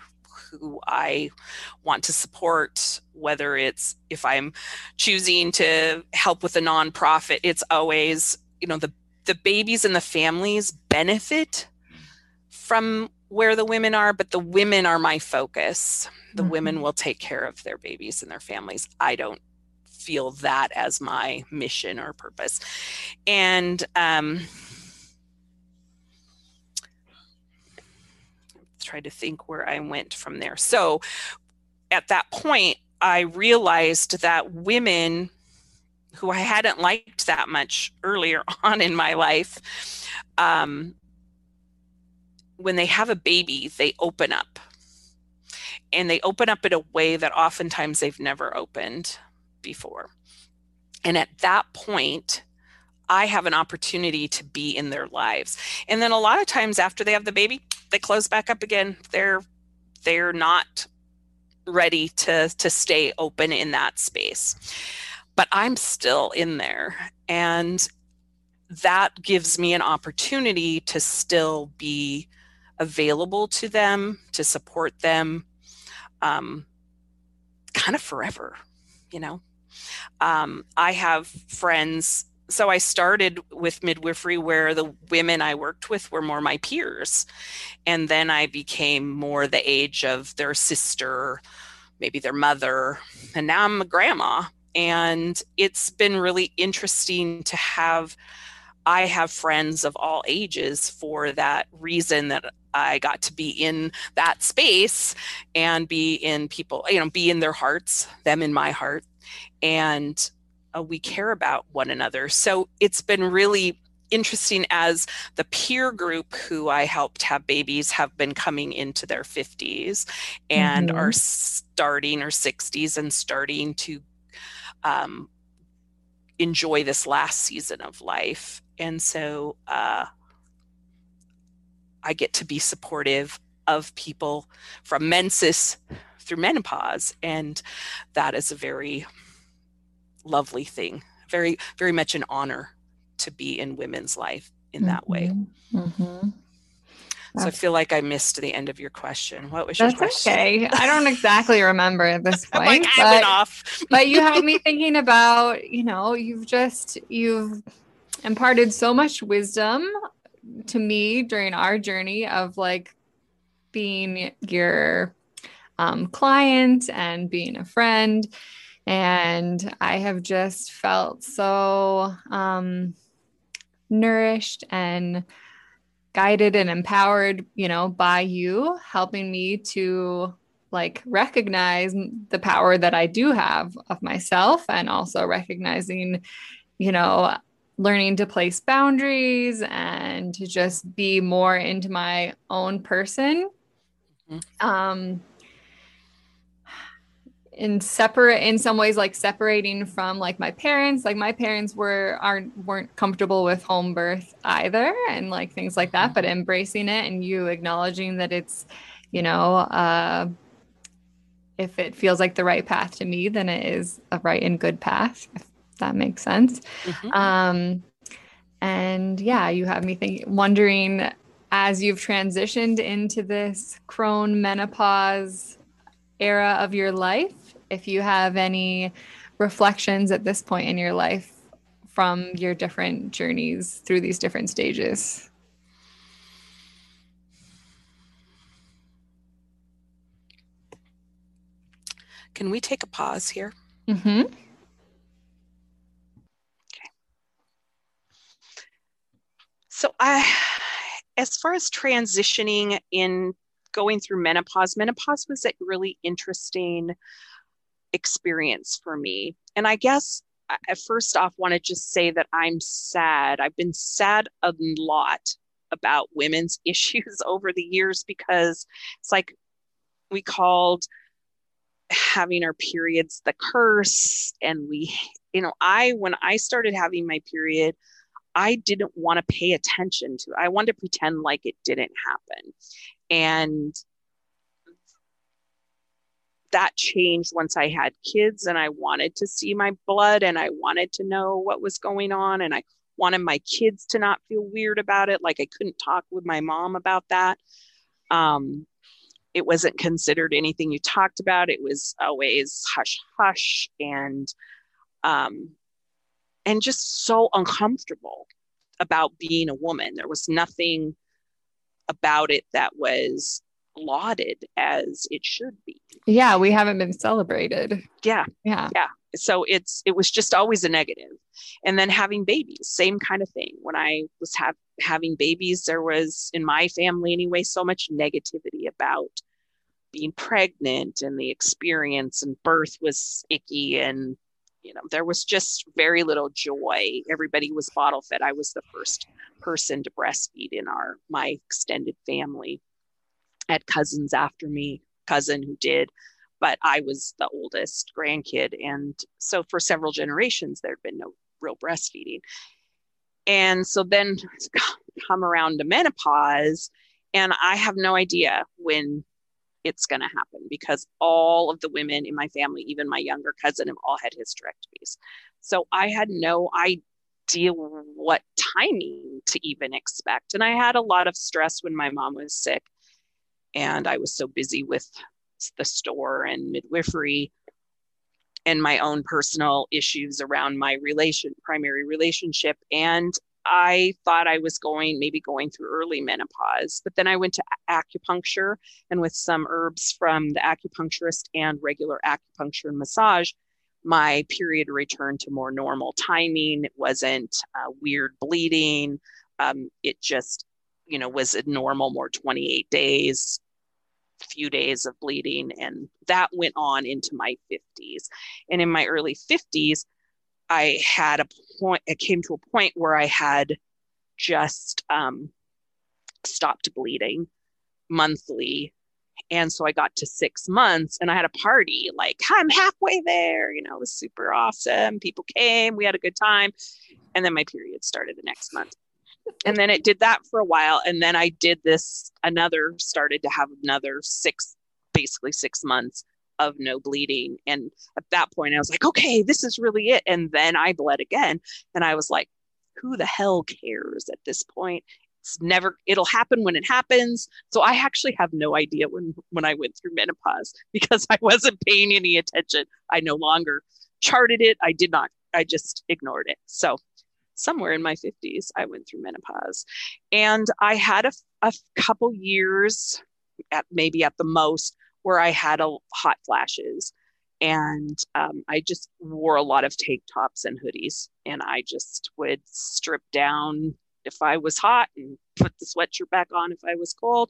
Speaker 1: who I want to support, whether it's if I'm choosing to help with a nonprofit, it's always, you know, the, the babies and the families benefit from where the women are, but the women are my focus. The mm-hmm. women will take care of their babies and their families. I don't feel that as my mission or purpose. And um, try to think where I went from there. So at that point, I realized that women who I hadn't liked that much earlier on in my life, um, when they have a baby, they open up. And they open up in a way that oftentimes they've never opened before. And at that point, I have an opportunity to be in their lives. And then a lot of times after they have the baby, they close back up again. They're they're not ready to to stay open in that space. But I'm still in there and that gives me an opportunity to still be available to them, to support them, um, kind of forever, you know. Um, I have friends. So I started with midwifery where the women I worked with were more my peers. And then I became more the age of their sister, maybe their mother. And now I'm a grandma. And it's been really interesting to have I have friends of all ages for that reason that I got to be in that space and be in people, you know, be in their hearts, them in my heart. And uh, we care about one another. So it's been really interesting as the peer group who I helped have babies have been coming into their 50s and mm-hmm. are starting or 60s and starting to um, enjoy this last season of life and so uh, I get to be supportive of people from menses through menopause, and that is a very lovely thing. Very, very much an honor to be in women's life in that mm-hmm. way. Mm-hmm. So I feel like I missed the end of your question. What was your
Speaker 2: That's
Speaker 1: question?
Speaker 2: okay. I don't exactly remember at this point.
Speaker 1: like, I went off.
Speaker 2: but you had me thinking about, you know, you've just you've imparted so much wisdom to me during our journey of like being your um, client and being a friend. And I have just felt so um, nourished and guided and empowered, you know, by you, helping me to like recognize the power that I do have of myself and also recognizing, you know, learning to place boundaries and to just be more into my own person. Mm-hmm. Um, in separate in some ways like separating from like my parents like my parents were aren't weren't comfortable with home birth either and like things like that but mm-hmm. embracing it and you acknowledging that it's you know uh if it feels like the right path to me then it is a right and good path if that makes sense. Mm-hmm. Um, and yeah, you have me thinking, wondering as you've transitioned into this crone menopause era of your life, if you have any reflections at this point in your life from your different journeys through these different stages.
Speaker 1: Can we take a pause here?
Speaker 2: Mm-hmm.
Speaker 1: So I as far as transitioning in going through menopause, menopause was a really interesting experience for me. And I guess uh, I first off want to just say that I'm sad. I've been sad a lot about women's issues over the years because it's like we called having our periods the curse and we you know I when I started having my period I didn't want to pay attention to. I wanted to pretend like it didn't happen. And that changed once I had kids and I wanted to see my blood and I wanted to know what was going on and I wanted my kids to not feel weird about it like I couldn't talk with my mom about that. Um, it wasn't considered anything you talked about. It was always hush hush and um, and just so uncomfortable about being a woman. There was nothing about it that was lauded as it should be.
Speaker 2: Yeah, we haven't been celebrated.
Speaker 1: Yeah.
Speaker 2: Yeah.
Speaker 1: Yeah. So it's it was just always a negative. And then having babies, same kind of thing. When I was ha- having babies, there was in my family anyway so much negativity about being pregnant and the experience and birth was icky and you know there was just very little joy everybody was bottle fed i was the first person to breastfeed in our my extended family had cousins after me cousin who did but i was the oldest grandkid and so for several generations there'd been no real breastfeeding and so then come around to menopause and i have no idea when it's going to happen because all of the women in my family, even my younger cousin, have all had hysterectomies. So I had no idea what timing to even expect. And I had a lot of stress when my mom was sick. And I was so busy with the store and midwifery and my own personal issues around my relation primary relationship and I thought I was going maybe going through early menopause, but then I went to acupuncture and with some herbs from the acupuncturist and regular acupuncture and massage, my period returned to more normal timing. It wasn't uh, weird bleeding. Um, it just, you know, was a normal, more 28 days, few days of bleeding. And that went on into my 50s. And in my early 50s, I had a point, it came to a point where I had just um, stopped bleeding monthly. And so I got to six months and I had a party, like, I'm halfway there. You know, it was super awesome. People came, we had a good time. And then my period started the next month. And then it did that for a while. And then I did this another, started to have another six, basically six months of no bleeding. And at that point, I was like, okay, this is really it. And then I bled again. And I was like, who the hell cares at this point? It's never, it'll happen when it happens. So I actually have no idea when, when I went through menopause because I wasn't paying any attention. I no longer charted it. I did not, I just ignored it. So somewhere in my 50s, I went through menopause. And I had a, a couple years, at maybe at the most, where I had a hot flashes and um, I just wore a lot of tank tops and hoodies, and I just would strip down if I was hot and put the sweatshirt back on if I was cold.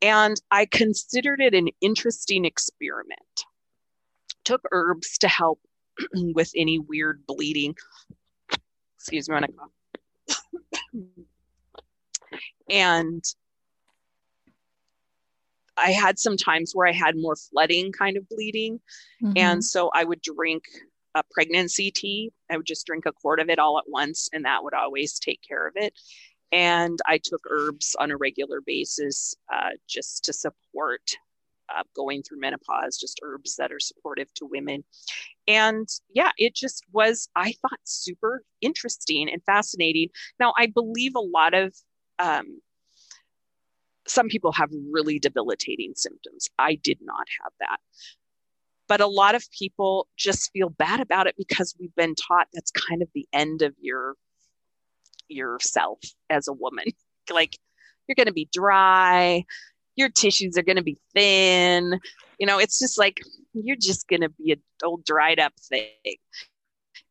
Speaker 1: And I considered it an interesting experiment. Took herbs to help with any weird bleeding. Excuse me when I cough. and I had some times where I had more flooding kind of bleeding. Mm-hmm. And so I would drink a pregnancy tea. I would just drink a quart of it all at once, and that would always take care of it. And I took herbs on a regular basis uh, just to support uh, going through menopause, just herbs that are supportive to women. And yeah, it just was, I thought, super interesting and fascinating. Now, I believe a lot of um, some people have really debilitating symptoms. I did not have that. But a lot of people just feel bad about it because we've been taught that's kind of the end of your yourself as a woman. Like you're going to be dry, your tissues are going to be thin. You know, it's just like you're just going to be an old dried up thing.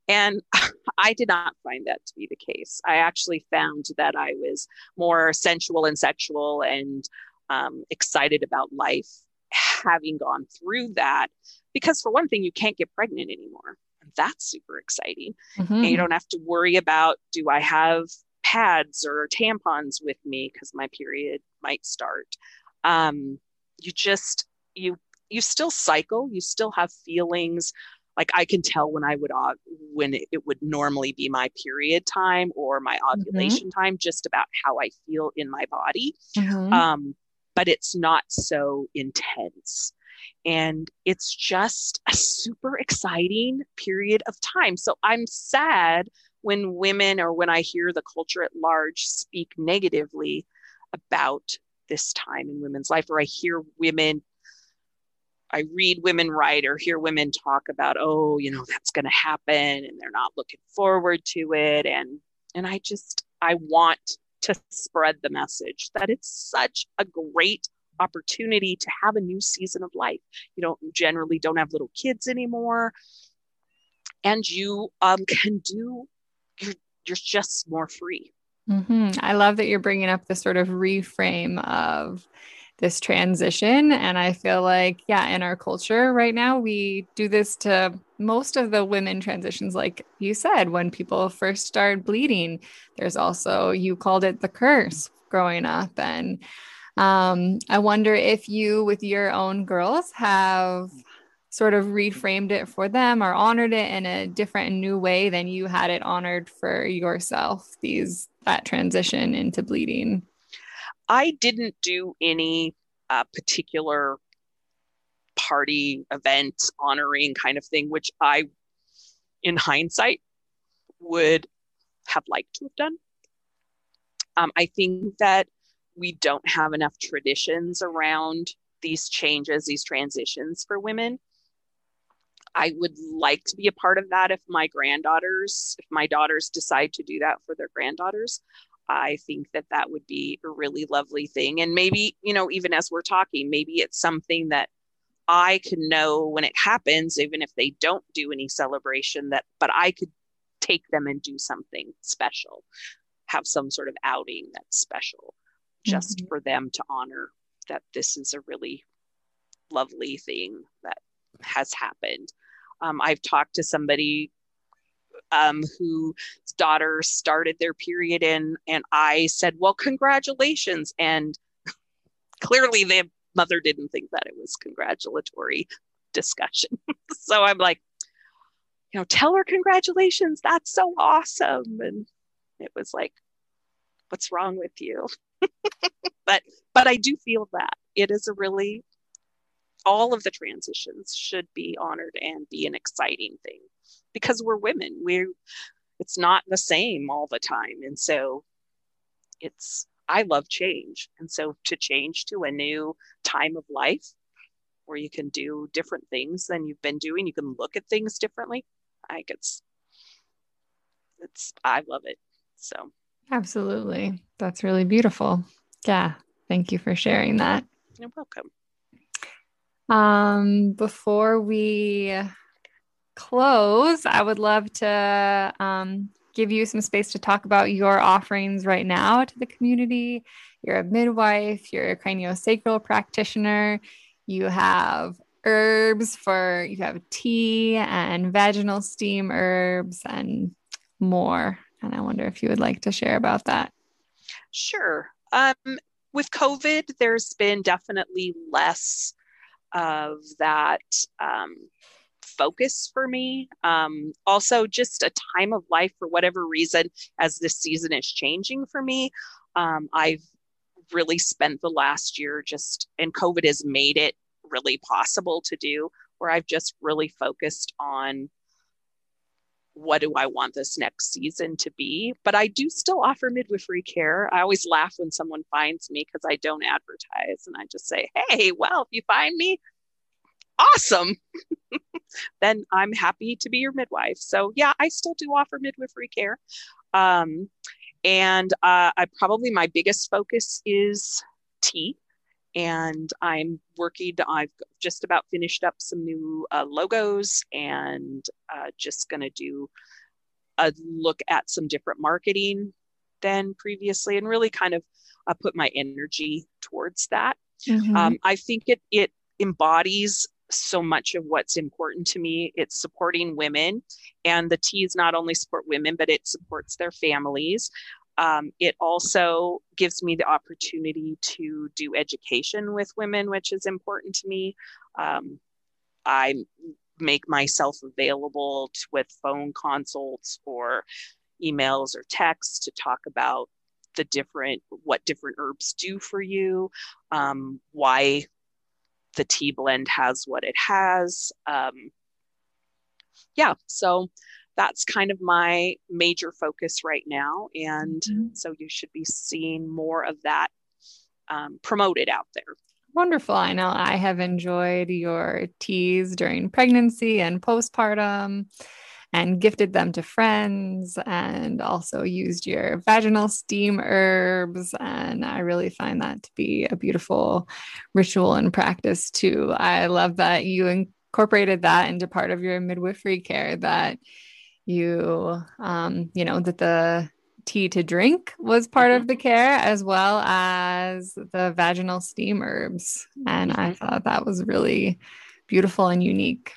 Speaker 1: And I did not find that to be the case. I actually found that I was more sensual and sexual and um, excited about life having gone through that. Because, for one thing, you can't get pregnant anymore. That's super exciting. Mm-hmm. And you don't have to worry about do I have pads or tampons with me because my period might start. Um, you just, you, you still cycle, you still have feelings like I can tell when I would uh, when it, would normally be my period time or my mm-hmm. ovulation mm-hmm. time, just about how I feel in my body. Mm-hmm. Um, but it's not so intense. And it's just a super exciting period of time. So I'm sad when women or when I hear the culture at large speak negatively about this time in women's life, or I hear women I read women write or hear women talk about, oh, you know, that's going to happen and they're not looking forward to it. And, and I just, I want to spread the message that it's such a great opportunity to have a new season of life. You don't generally don't have little kids anymore. And you um, can do, you're, you're just more free.
Speaker 2: Mm-hmm. I love that you're bringing up the sort of reframe of this transition. And I feel like, yeah, in our culture right now, we do this to most of the women transitions, like you said, when people first start bleeding. There's also, you called it the curse growing up. And um, I wonder if you, with your own girls, have sort of reframed it for them or honored it in a different new way than you had it honored for yourself these that transition into bleeding
Speaker 1: I didn't do any uh, particular party event honoring kind of thing, which I, in hindsight, would have liked to have done. Um, I think that we don't have enough traditions around these changes, these transitions for women. I would like to be a part of that if my granddaughters, if my daughters decide to do that for their granddaughters. I think that that would be a really lovely thing. And maybe, you know, even as we're talking, maybe it's something that I can know when it happens, even if they don't do any celebration, that, but I could take them and do something special, have some sort of outing that's special just mm-hmm. for them to honor that this is a really lovely thing that has happened. Um, I've talked to somebody um, whose daughter started their period in, and I said, "Well, congratulations!" And clearly, the mother didn't think that it was congratulatory discussion. so I'm like, you know, tell her congratulations. That's so awesome. And it was like, what's wrong with you? but but I do feel that it is a really all of the transitions should be honored and be an exciting thing because we're women. We're it's not the same all the time. And so it's I love change. And so to change to a new time of life where you can do different things than you've been doing, you can look at things differently. I think it's it's I love it. So
Speaker 2: absolutely. That's really beautiful. Yeah. Thank you for sharing that.
Speaker 1: You're welcome.
Speaker 2: Um, before we close, I would love to um, give you some space to talk about your offerings right now to the community. You're a midwife, you're a craniosacral practitioner, you have herbs for, you have tea and vaginal steam herbs and more. And I wonder if you would like to share about that.
Speaker 1: Sure. Um, with COVID, there's been definitely less of that um, focus for me. Um, also, just a time of life for whatever reason, as this season is changing for me. Um, I've really spent the last year just, and COVID has made it really possible to do, where I've just really focused on what do I want this next season to be? But I do still offer midwifery care. I always laugh when someone finds me because I don't advertise and I just say, hey, well, if you find me, awesome. then I'm happy to be your midwife. So, yeah, I still do offer midwifery care. Um, and uh, I probably my biggest focus is tea and I'm working. I've just about finished up some new uh, logos and uh, just going to do a look at some different marketing than previously, and really kind of uh, put my energy towards that. Mm-hmm. Um, I think it it embodies so much of what's important to me. It's supporting women, and the teas not only support women, but it supports their families. Um, it also gives me the opportunity to do education with women, which is important to me. Um, I make myself available to, with phone consults or emails or texts to talk about the different what different herbs do for you um, why the tea blend has what it has um, yeah so that's kind of my major focus right now. And mm-hmm. so you should be seeing more of that um, promoted out there.
Speaker 2: Wonderful. I know I have enjoyed your teas during pregnancy and postpartum and gifted them to friends and also used your vaginal steam herbs. And I really find that to be a beautiful ritual and practice too. I love that you incorporated that into part of your midwifery care that you um, you know that the tea to drink was part mm-hmm. of the care as well as the vaginal steam herbs and i mm-hmm. thought that was really beautiful and unique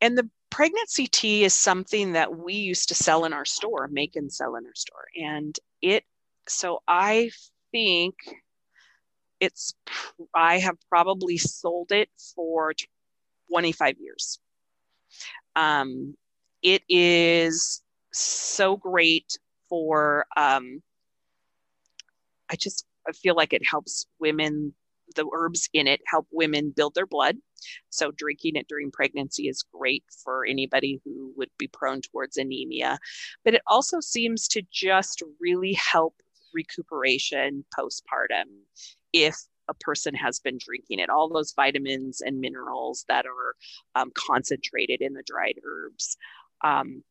Speaker 1: and the pregnancy tea is something that we used to sell in our store make and sell in our store and it so i think it's i have probably sold it for 25 years um, it is so great for um, i just I feel like it helps women the herbs in it help women build their blood so drinking it during pregnancy is great for anybody who would be prone towards anemia but it also seems to just really help recuperation postpartum if a person has been drinking it, all those vitamins and minerals that are um, concentrated in the dried herbs. Um,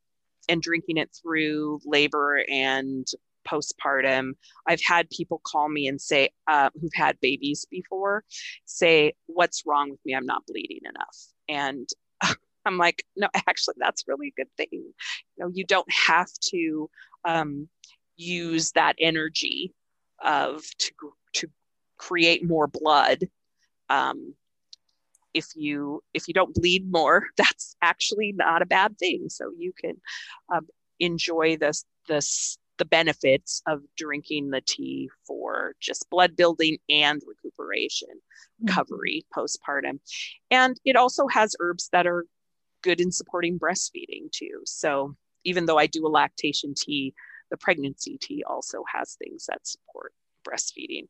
Speaker 1: and drinking it through labor and postpartum. I've had people call me and say, uh, who've had babies before, say, What's wrong with me? I'm not bleeding enough. And I'm like, No, actually, that's really a good thing. You know, you don't have to um, use that energy of to, to create more blood. Um, if you if you don't bleed more, that's actually not a bad thing. So you can um, enjoy this this the benefits of drinking the tea for just blood building and recuperation, mm-hmm. recovery mm-hmm. postpartum. And it also has herbs that are good in supporting breastfeeding too. So even though I do a lactation tea, the pregnancy tea also has things that support breastfeeding.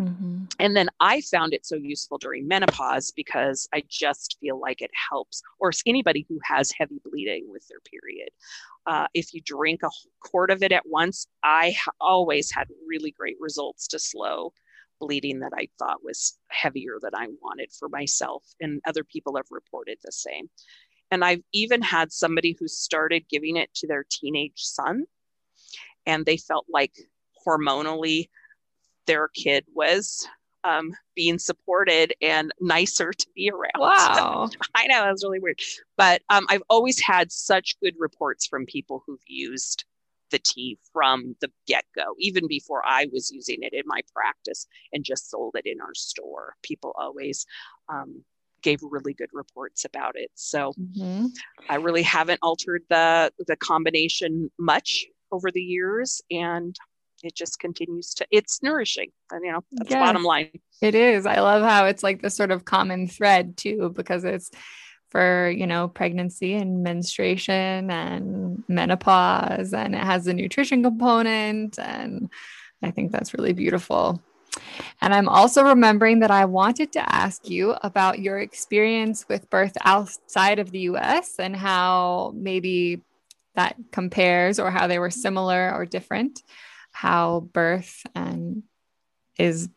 Speaker 1: Mm-hmm. And then I found it so useful during menopause because I just feel like it helps, or anybody who has heavy bleeding with their period. Uh, if you drink a quart of it at once, I ha- always had really great results to slow bleeding that I thought was heavier than I wanted for myself. And other people have reported the same. And I've even had somebody who started giving it to their teenage son, and they felt like hormonally their kid was um, being supported and nicer to be around.
Speaker 2: Wow.
Speaker 1: I know, that was really weird. But um, I've always had such good reports from people who've used the tea from the get go, even before I was using it in my practice and just sold it in our store. People always um, gave really good reports about it. So mm-hmm. I really haven't altered the the combination much over the years, and it just continues to it's nourishing and you know that's yes, bottom line.
Speaker 2: It is. I love how it's like this sort of common thread too because it's for you know pregnancy and menstruation and menopause and it has a nutrition component and i think that's really beautiful. And i'm also remembering that i wanted to ask you about your experience with birth outside of the us and how maybe that compares or how they were similar or different how birth and is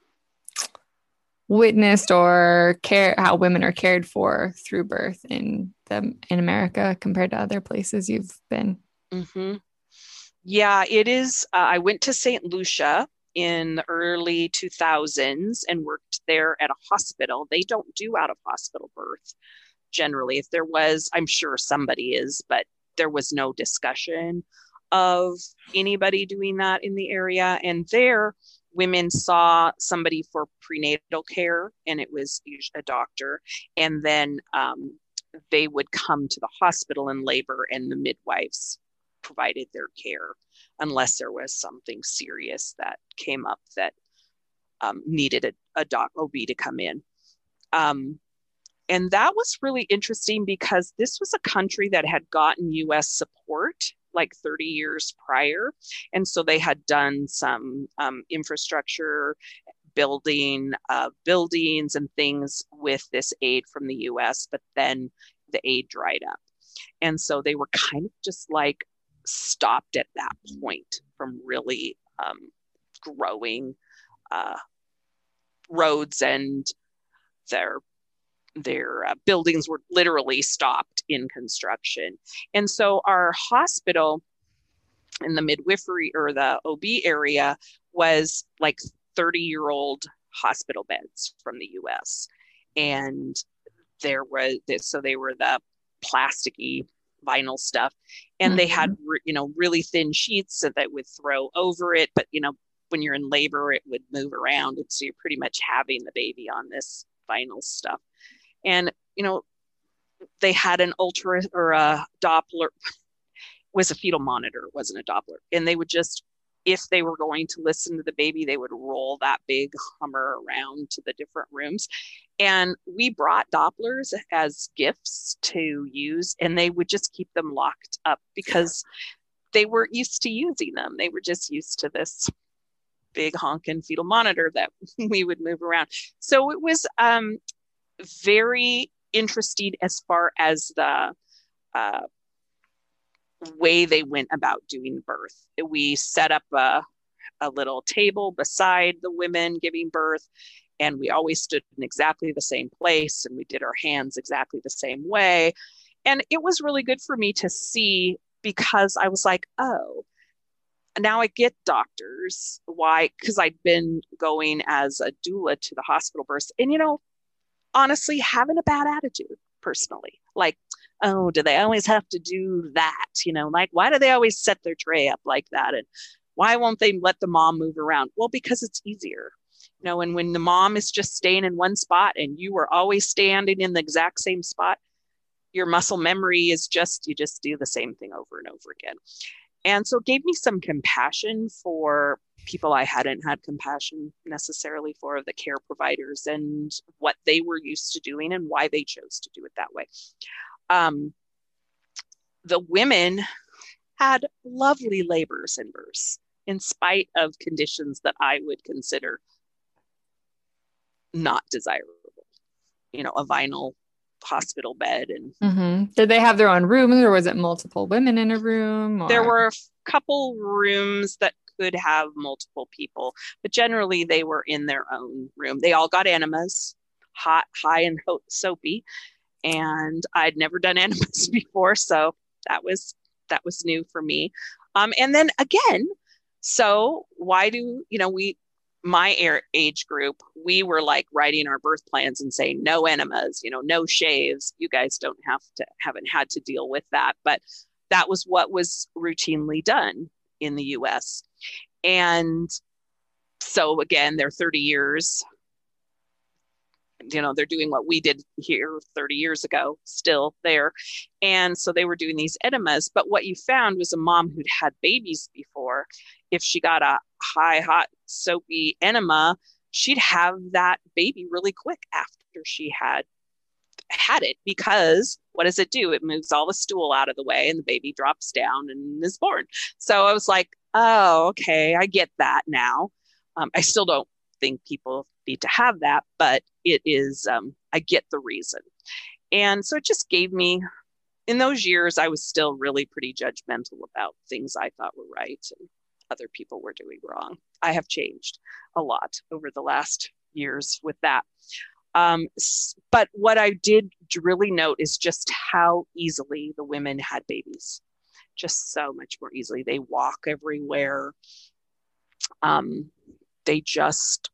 Speaker 2: witnessed or care how women are cared for through birth in the in America compared to other places you've been.
Speaker 1: Mm-hmm. Yeah, it is. Uh, I went to St. Lucia in the early 2000s and worked there at a hospital. They don't do out of hospital birth generally. If there was, I'm sure somebody is, but there was no discussion of anybody doing that in the area. And there, women saw somebody for prenatal care, and it was a doctor. And then um, they would come to the hospital in labor, and the midwives provided their care unless there was something serious that came up that um, needed a, a doc OB to come in. Um, and that was really interesting because this was a country that had gotten US support like 30 years prior. And so they had done some um, infrastructure building uh, buildings and things with this aid from the US, but then the aid dried up. And so they were kind of just like stopped at that point from really um, growing uh, roads and their their uh, buildings were literally stopped in construction. And so our hospital in the midwifery or the OB area was like 30 year old hospital beds from the US. And there was this, so they were the plasticky vinyl stuff and mm-hmm. they had mm-hmm. you know really thin sheets so that would throw over it but you know when you're in labor it would move around and so you're pretty much having the baby on this vinyl stuff and you know they had an ultra or a doppler was a fetal monitor wasn't a doppler. And they would just if they were going to listen to the baby they would roll that big hummer around to the different rooms. And we brought dopplers as gifts to use and they would just keep them locked up because they weren't used to using them. They were just used to this big honking fetal monitor that we would move around. So it was um, very interesting as far as the uh, way they went about doing birth. We set up a, a little table beside the women giving birth, and we always stood in exactly the same place and we did our hands exactly the same way. And it was really good for me to see because I was like, oh, now I get doctors. Why? Because I'd been going as a doula to the hospital births. And, you know, honestly, having a bad attitude personally. Like, oh, do they always have to do that? You know, like, why do they always set their tray up like that? And why won't they let the mom move around? Well, because it's easier. You know, and when the mom is just staying in one spot and you are always standing in the exact same spot, your muscle memory is just, you just do the same thing over and over again. And so it gave me some compassion for people I hadn't had compassion necessarily for the care providers and what they were used to doing and why they chose to do it that way. Um, the women had lovely labors and births in spite of conditions that I would consider not desirable. You know, a vinyl hospital bed and
Speaker 2: mm-hmm. did they have their own rooms or was it multiple women in a room or?
Speaker 1: there were a couple rooms that could have multiple people but generally they were in their own room they all got enemas hot high and soapy and i'd never done enemas before so that was that was new for me um, and then again so why do you know we my age group, we were like writing our birth plans and saying no enemas, you know, no shaves. You guys don't have to, haven't had to deal with that. But that was what was routinely done in the US. And so again, they're 30 years. You know, they're doing what we did here 30 years ago, still there. And so they were doing these enemas. But what you found was a mom who'd had babies before, if she got a high, hot, soapy enema, she'd have that baby really quick after she had had it because what does it do? It moves all the stool out of the way and the baby drops down and is born. So I was like, oh, okay, I get that now. Um, I still don't think people need to have that, but it is, um, I get the reason. And so it just gave me, in those years, I was still really pretty judgmental about things I thought were right. And other people were doing wrong. I have changed a lot over the last years with that. Um, but what I did really note is just how easily the women had babies, just so much more easily. They walk everywhere. Um, they just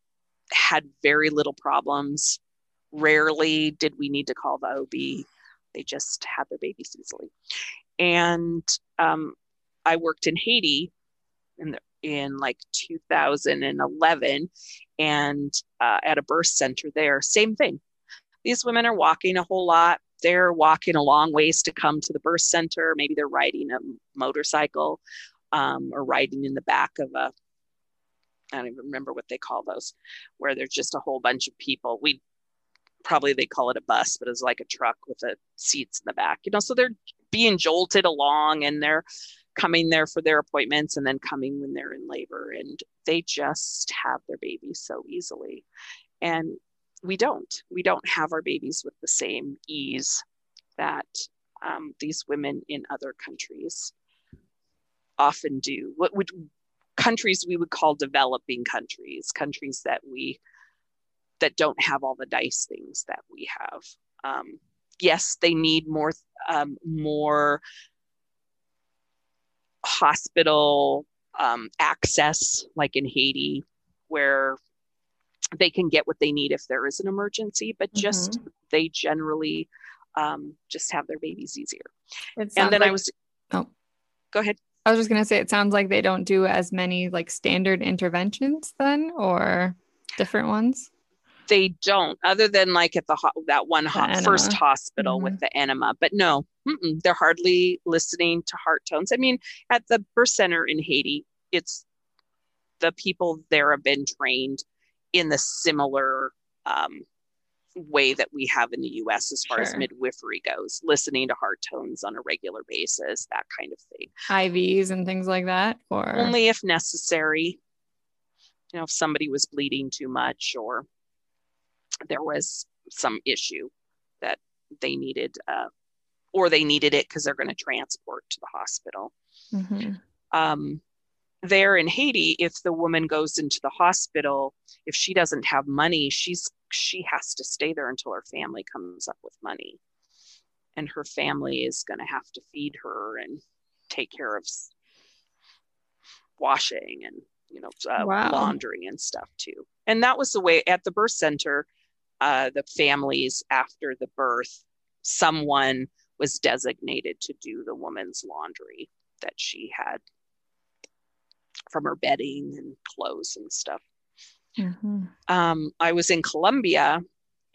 Speaker 1: had very little problems. Rarely did we need to call the OB. They just had their babies easily. And um, I worked in Haiti in the, in like 2011 and uh, at a birth center there. Same thing. These women are walking a whole lot. They're walking a long ways to come to the birth center. Maybe they're riding a motorcycle um, or riding in the back of a i don't even remember what they call those where there's just a whole bunch of people. We probably they call it a bus but it's like a truck with the seats in the back you know? So they're being jolted along and they're coming there for their appointments and then coming when they're in labor and they just have their babies so easily. And we don't we don't have our babies with the same ease that um, these women in other countries often do. What would countries we would call developing countries countries that we that don't have all the nice things that we have. Um, yes they need more um, more hospital um, access, like in Haiti, where they can get what they need if there is an emergency, but just mm-hmm. they generally um, just have their babies easier. And then like, I was, oh, go ahead.
Speaker 2: I was just gonna say, it sounds like they don't do as many like standard interventions then, or different ones
Speaker 1: they don't other than like at the ho- that one ho- first hospital mm-hmm. with the enema but no they're hardly listening to heart tones. I mean at the birth center in haiti it's the people there have been trained in the similar um, way that we have in the us as far sure. as midwifery goes listening to heart tones on a regular basis that kind of thing.
Speaker 2: Ivs and things like that or?
Speaker 1: Only if necessary. You know if somebody was bleeding too much or there was some issue that they needed, uh, or they needed it because they're going to transport to the hospital. Mm-hmm. Um, there in Haiti, if the woman goes into the hospital, if she doesn't have money, she's she has to stay there until her family comes up with money. And her family is going to have to feed her and take care of washing and you know uh, wow. laundry and stuff too. And that was the way at the birth center. Uh, the families after the birth, someone was designated to do the woman's laundry that she had from her bedding and clothes and stuff. Mm-hmm. Um, I was in Colombia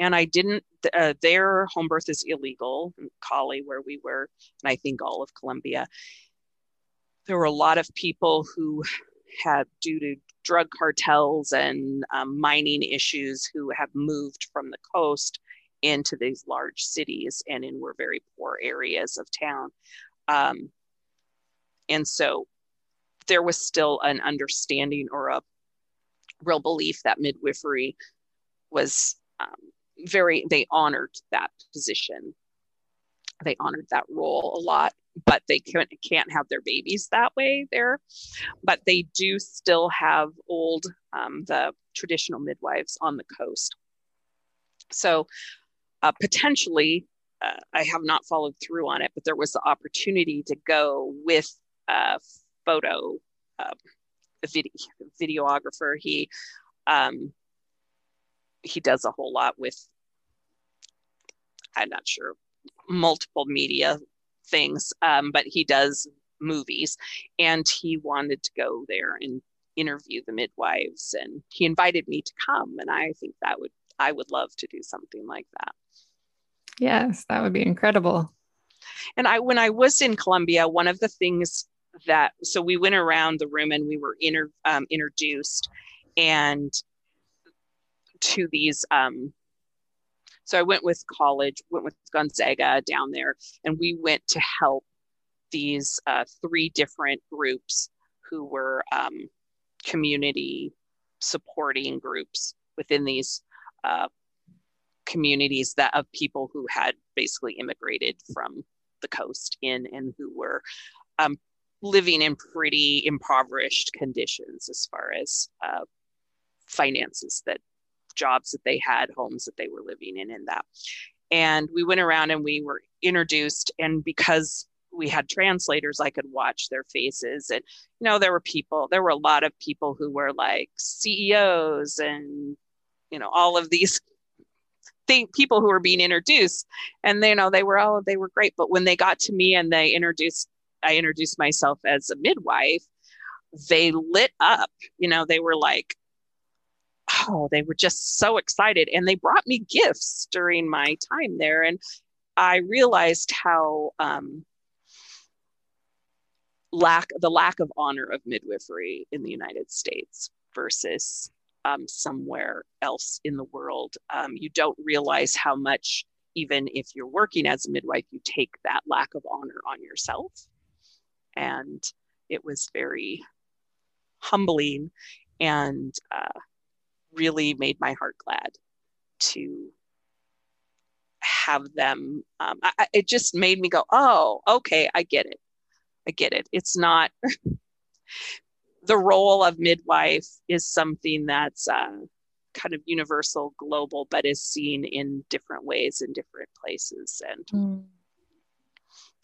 Speaker 1: and I didn't, uh, their home birth is illegal in Cali, where we were, and I think all of Colombia. There were a lot of people who had, due to drug cartels and um, mining issues, who have moved from the coast into these large cities and in were very poor areas of town. Um, and so there was still an understanding or a real belief that midwifery was um, very, they honored that position. They honored that role a lot, but they can't, can't have their babies that way there. But they do still have old, um, the traditional midwives on the coast. So uh, potentially, uh, I have not followed through on it, but there was the opportunity to go with a photo uh, video, videographer. He um, he does a whole lot with I'm not sure multiple media things, um, but he does movies, and he wanted to go there and interview the midwives, and he invited me to come, and I think that would I would love to do something like that.
Speaker 2: Yes, that would be incredible.
Speaker 1: And I, when I was in Colombia, one of the things that, so we went around the room and we were inter, um, introduced and to these, um, so I went with college, went with Gonzaga down there, and we went to help these uh, three different groups who were um, community supporting groups within these uh, communities that of people who had basically immigrated from the coast in and who were um, living in pretty impoverished conditions as far as uh, finances that jobs that they had homes that they were living in and that. And we went around and we were introduced and because we had translators i could watch their faces. And you know there were people there were a lot of people who were like ceos and you know all of these think people who were being introduced. And they you know they were all they were great. But when they got to me and they introduced i introduced myself as a midwife they lit up. You know they were like oh they were just so excited and they brought me gifts during my time there and i realized how um, lack the lack of honor of midwifery in the united states versus um, somewhere else in the world. Um, you don't realize how much, even if you're working as a midwife, you take that lack of honor on yourself. And it was very humbling and uh, really made my heart glad to have them. Um, I, it just made me go, oh, okay, I get it. I get it. It's not the role of midwife is something that's uh, kind of universal, global, but is seen in different ways in different places. And mm.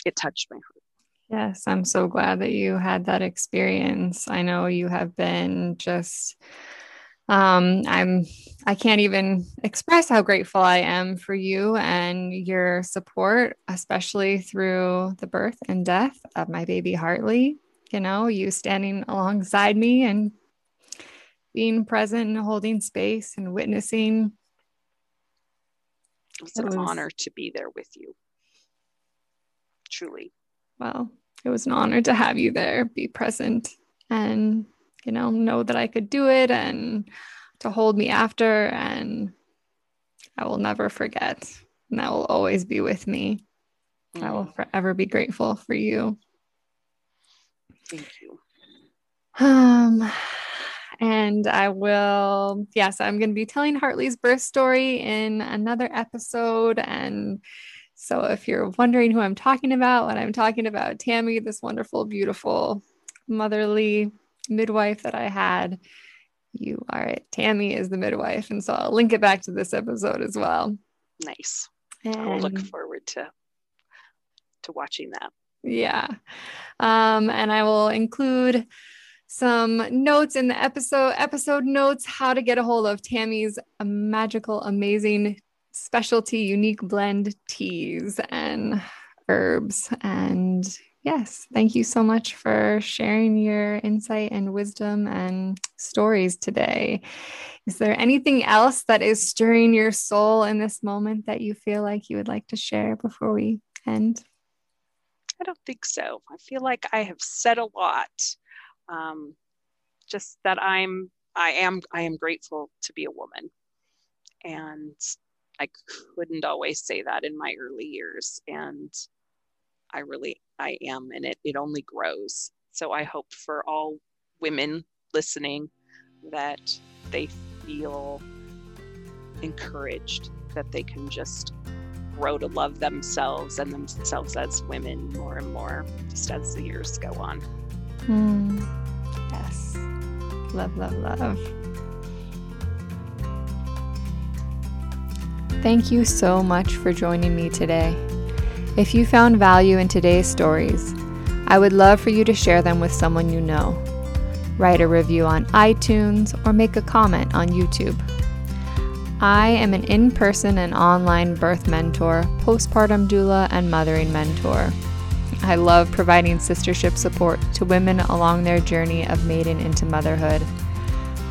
Speaker 1: it touched my heart.
Speaker 2: Yes, I'm so glad that you had that experience. I know you have been just um i'm i can't even express how grateful i am for you and your support especially through the birth and death of my baby Heartly you know, you standing alongside me and being present and holding space and witnessing.
Speaker 1: It's an was, honor to be there with you. Truly.
Speaker 2: Well, it was an honor to have you there, be present, and, you know, know that I could do it and to hold me after. And I will never forget. And that will always be with me. Mm. I will mm. forever be grateful for you.
Speaker 1: Thank you.
Speaker 2: Um, and I will, yes, yeah, so I'm going to be telling Heartly's birth story in another episode. And so if you're wondering who I'm talking about, when I'm talking about Tamy, this wonderful, beautiful, motherly midwife that I had. You are it. Tamy is the midwife. And so I'll link it back to this episode as well.
Speaker 1: Nice. And I'll look forward to to watching that.
Speaker 2: Yeah. Um, and I will include some notes in the episode episode notes how to get a hold of Tamy's magical amazing specialty unique blend teas and herbs and yes thank you so much for sharing your insight and wisdom and stories today is there anything else that is stirring your soul in this moment that you feel like you would like to share before we end
Speaker 1: I don't think so. I feel like I have said a lot. Um, just that I'm, I am, I am grateful to be a woman, and I couldn't always say that in my early years, and I really, I am, and it it only grows. So I hope for all women listening that they feel encouraged that they can just grow to love themselves and themselves as women more and more just as the years go on.
Speaker 2: Mm. Yes. Love, love, love. Thank you so much for joining me today. If you found value in today's stories, I would love for you to share them with someone you know. Write a review on iTunes or make a comment on YouTube. I am an in person and online birth mentor, postpartum doula, and mothering mentor. I love providing sistership support to women along their journey of maiden into motherhood.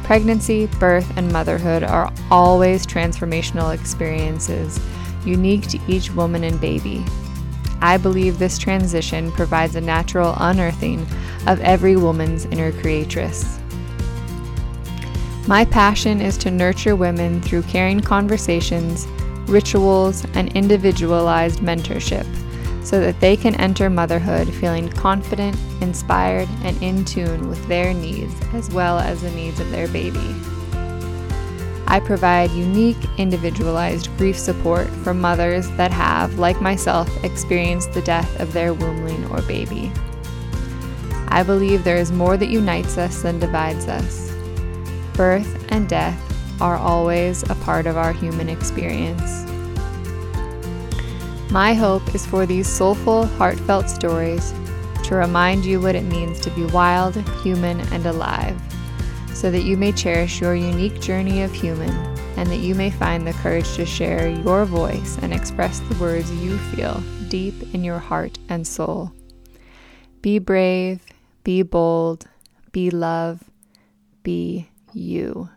Speaker 2: Pregnancy, birth, and motherhood are always transformational experiences, unique to each woman and baby. I believe this transition provides a natural unearthing of every woman's inner creatress. My passion is to nurture women through caring conversations, rituals, and individualized mentorship so that they can enter motherhood feeling confident, inspired, and in tune with their needs as well as the needs of their baby. I provide unique, individualized grief support for mothers that have, like myself, experienced the death of their wombling or baby. I believe there is more that unites us than divides us birth and death are always a part of our human experience. My hope is for these soulful, heartfelt stories to remind you what it means to be wild, human, and alive, so that you may cherish your unique journey of human and that you may find the courage to share your voice and express the words you feel deep in your heart and soul. Be brave, be bold, be love, be you.